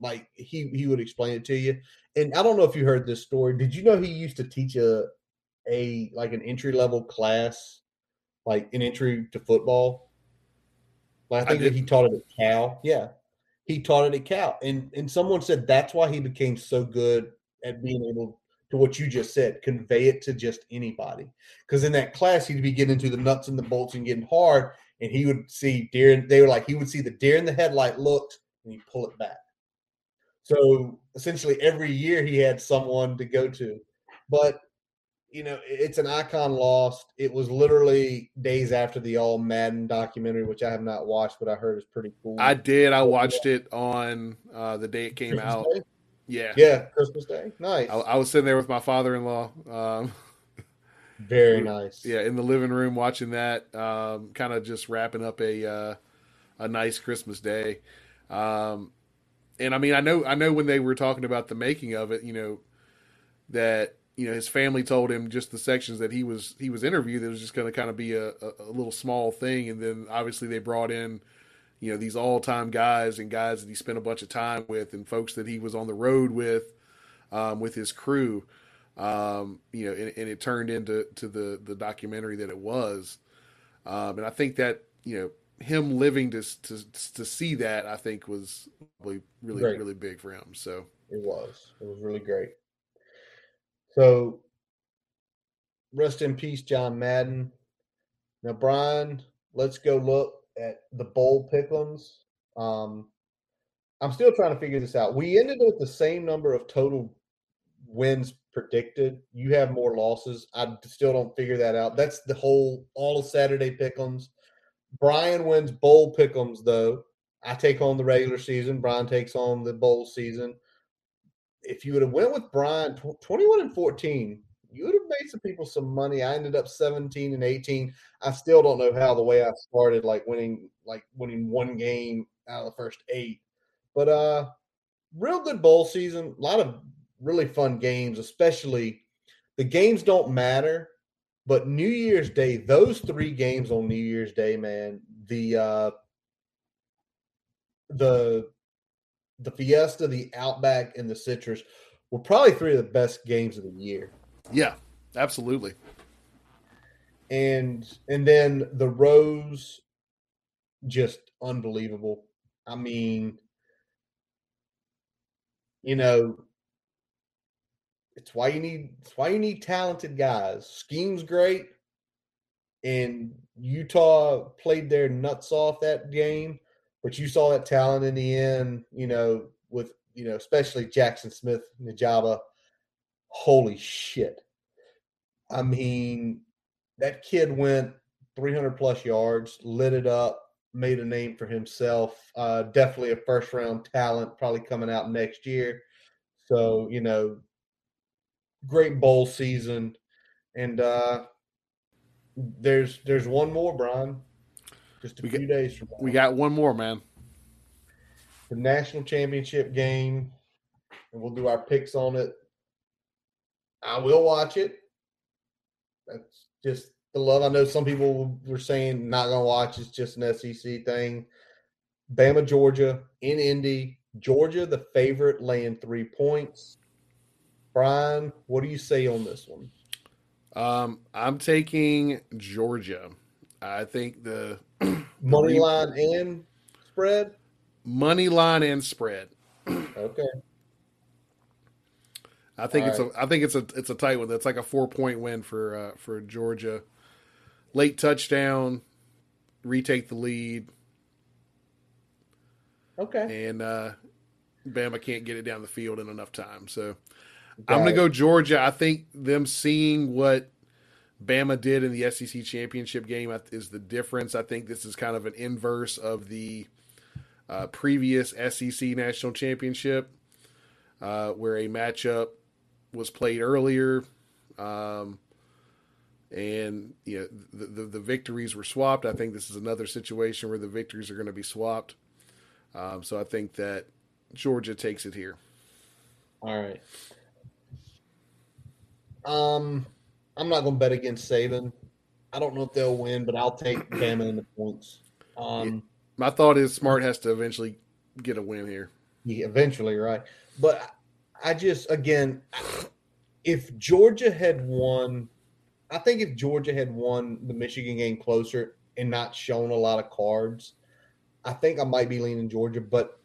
like he he would explain it to you. And I don't know if you heard this story. Did you know he used to teach a a like an entry level class, like an entry to football? Like, I I think that he taught it at Cal. Yeah, he taught it at Cal, and and someone said that's why he became so good at being able to what you just said, convey it to just anybody. Because in that class, he'd be getting into the nuts and the bolts and getting hard, and he would see deer. And they were like, he would see the deer in the headlight looked, and he'd pull it back. So essentially, every year he had someone to go to, but you know, it's an icon lost. It was literally days after the All Madden documentary, which I have not watched, but I heard is pretty cool. I did. I watched it on uh, the day it came Christmas out. Day? Yeah. Yeah, Christmas Day. Nice. I, I was sitting there with my father-in-law. Um, Very nice. yeah, in the living room watching that, um, kind of just wrapping up a uh, a nice Christmas day. Um, and I mean, I know, I know when they were talking about the making of it, you know, that you know his family told him just the sections that he was he was interviewed. It was just going to kind of be a, a, a little small thing, and then obviously they brought in you know these all time guys and guys that he spent a bunch of time with, and folks that he was on the road with um, with his crew. Um, you know, and, and it turned into to the the documentary that it was. Um, and I think that you know him living to to to see that I think was really really Great. really big for him. So It was. It was really great. So, rest in peace, John Madden. Now, Brian, let's go look at the bowl pickums. Um, I'm still trying to figure this out. We ended with the same number of total wins predicted. You have more losses. I still don't figure that out. That's the whole all of Saturday pickums. Brian wins bowl pickums though. I take on the regular season. Brian takes on the bowl season if you would have went with Brian tw- 21 and 14, you would have made some people some money. I ended up 17 and 18. I still don't know how the way I started, like winning, like winning one game out of the first eight. But uh real good bowl season. A lot of really fun games, especially the games don't matter, but New Year's Day, those three games on New Year's Day, man, the uh the the Fiesta, the Outback, and the Citrus were probably three of the best games of the year. Yeah, absolutely. And and then the Rose, just unbelievable. I mean, you know, it's why you need it's why you need talented guys. Scheme's great, and Utah played their nuts off that game, but you saw that talent in the end. You know, with you know, especially Jaxon Smith Njigba. Holy shit! I mean, that kid went 300 plus yards, lit it up, made a name for himself. Uh, definitely a first round talent, probably coming out next year. So, you know, great bowl season. And uh, there's there's one more, Brian. Just a We few got- days from now. We got one more, man. the national championship game, and we'll do our picks on it. I will watch it. That's just the love. I know some people were saying not gonna watch. It's just an SEC thing. Bama, Georgia, in Indy. Georgia, the favorite, laying three points. Brian, what do you say on this one? Um, I'm taking Georgia. I think the Money line and spread. money line and spread. Okay. I think All it's a I think it's a it's a tight one. That's like a four point win for uh, for Georgia. Late touchdown, retake the lead, Okay. and uh, Bama can't get it down the field in enough time. So I'm going to go Georgia. I think them seeing what Bama did in the SEC championship game is the difference. I think this is kind of an inverse of the uh, previous SEC national championship, uh, where a matchup was played earlier, um, and you know the, the the victories were swapped. I think this is another situation where the victories are going to be swapped. Um, so I think that Georgia takes it here. All right. Um, I'm not going to bet against Saban. I don't know if they'll win, but I'll take Bama in the points. Um, My thought is Smart has to eventually get a win here. yeah, eventually, right? But I just, again, if Georgia had won, I think if Georgia had won the Michigan game closer and not shown a lot of cards, I think I might be leaning Georgia. But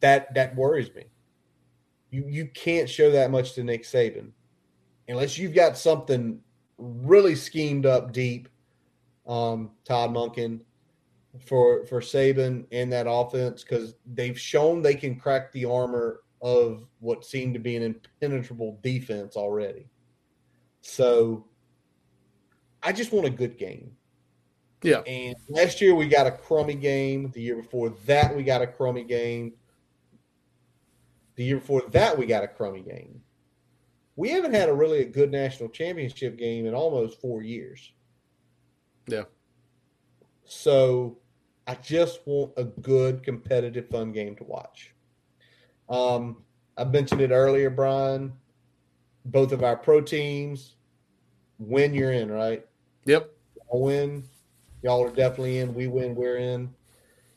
that that worries me. You you can't show that much to Nick Saban unless you've got something really schemed up deep. Um, Todd Monken for for Saban and that offense because they've shown they can crack the armor of what seemed to be an impenetrable defense already. So I just want a good game. Yeah. And last year we got a crummy game. The year before that we got a crummy game. The year before that we got a crummy game. We haven't had a really a good national championship game in almost four years. Yeah. So I just want a good, competitive, fun game to watch. Um, I mentioned it earlier, Brian. Both of our pro teams win, you're in, right? Yep. I win. Y'all are definitely in. We win, we're in.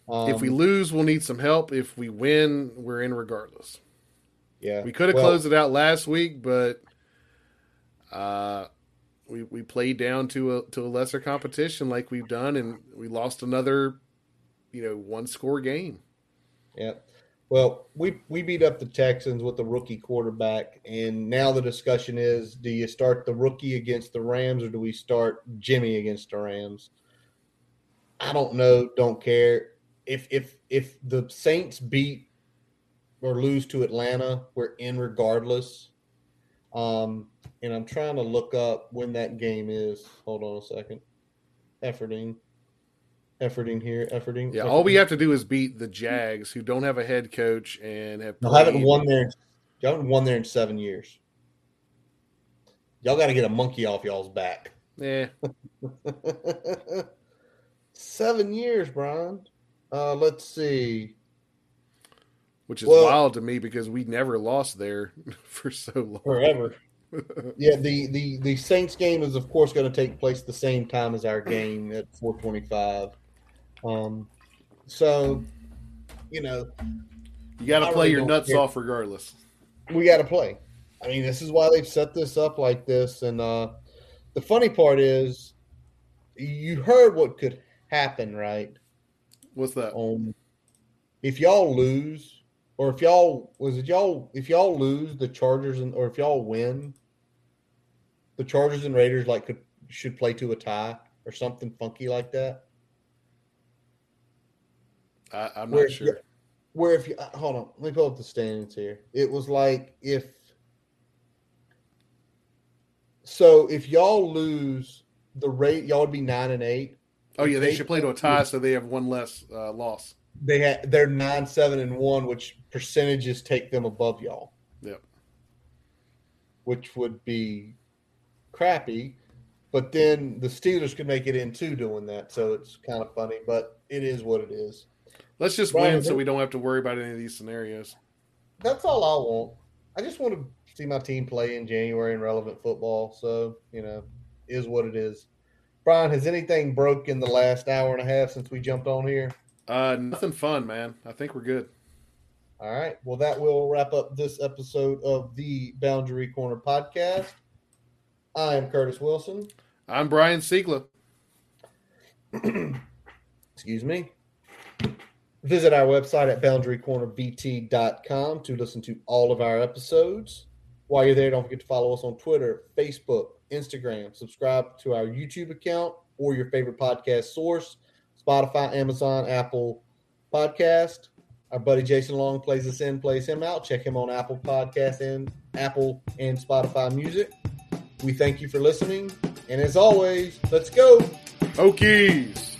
Um, if we lose, we'll need some help. If we win, we're in regardless. Yeah, We could have Well, closed it out last week, but uh, we we played down to a to a lesser competition like we've done, and we lost another, you know, one score game. Yeah. Well, we we beat up the Texans with the rookie quarterback, and now the discussion is: Do you start the rookie against the Rams, or do we start Jimmy against the Rams? I don't know. Don't care. If if if the Saints beat or lose to Atlanta, we're in regardless. Um, and I'm trying to look up when that game is. Hold on a second. Efforting, efforting here, efforting. Yeah, all we have to do is beat the Jags, who don't have a head coach and have Y'all haven't won there. Y'all haven't won there in seven years. Y'all got to get a monkey off y'all's back. Yeah. Seven years, Brian. Uh, let's see. Which is Well- wild to me because we never lost there for so long. Forever. Yeah, the, the, the Saints game is of course going to take place the same time as our game at 425. Um, so, you know, You got to play really your nuts care. off regardless. we got to play. I mean, this is why they've set this up like this. And uh, the funny part is, you heard what could happen, right? What's that? On if y'all lose, or if y'all was it y'all if y'all lose the Chargers and or if y'all win, the Chargers and Raiders like could should play to a tie or something funky like that. I, I'm Where not sure. Where if you uh, hold on, let me pull up the standings here. It was like if so if y'all lose the rate, y'all would be nine and eight. Oh yeah, they they- should play to a tie so they have one less uh, loss. They had they're nine, seven, and one, which percentages take them above y'all. Yep. Which would be crappy. But then the Steelers could make it in too doing that. So it's kind of funny, but it is what it is. Let's just Brian, win so we don't have to worry about any of these scenarios. That's all I want. I just want to see my team play in January in relevant football. So, you know, is what it is. Brian, has anything broke in the last hour and a half since we jumped on here? Uh, nothing fun, man. I think we're good. All right. Well, that will wrap up this episode of the Boundary Corner podcast. I am Curtis Wilson. I'm Brian Siegler. Excuse me. Visit our website at boundarycornervt.com to listen to all of our episodes. While you're there, don't forget to follow us on Twitter, Facebook, Instagram. Subscribe to our YouTube account or your favorite podcast source Spotify, Amazon, Apple Podcast. Our buddy Jason Long plays us in, plays him out. Check him on Apple Podcast and Apple and Spotify Music. We thank you for listening. And as always, let's go. Hokies.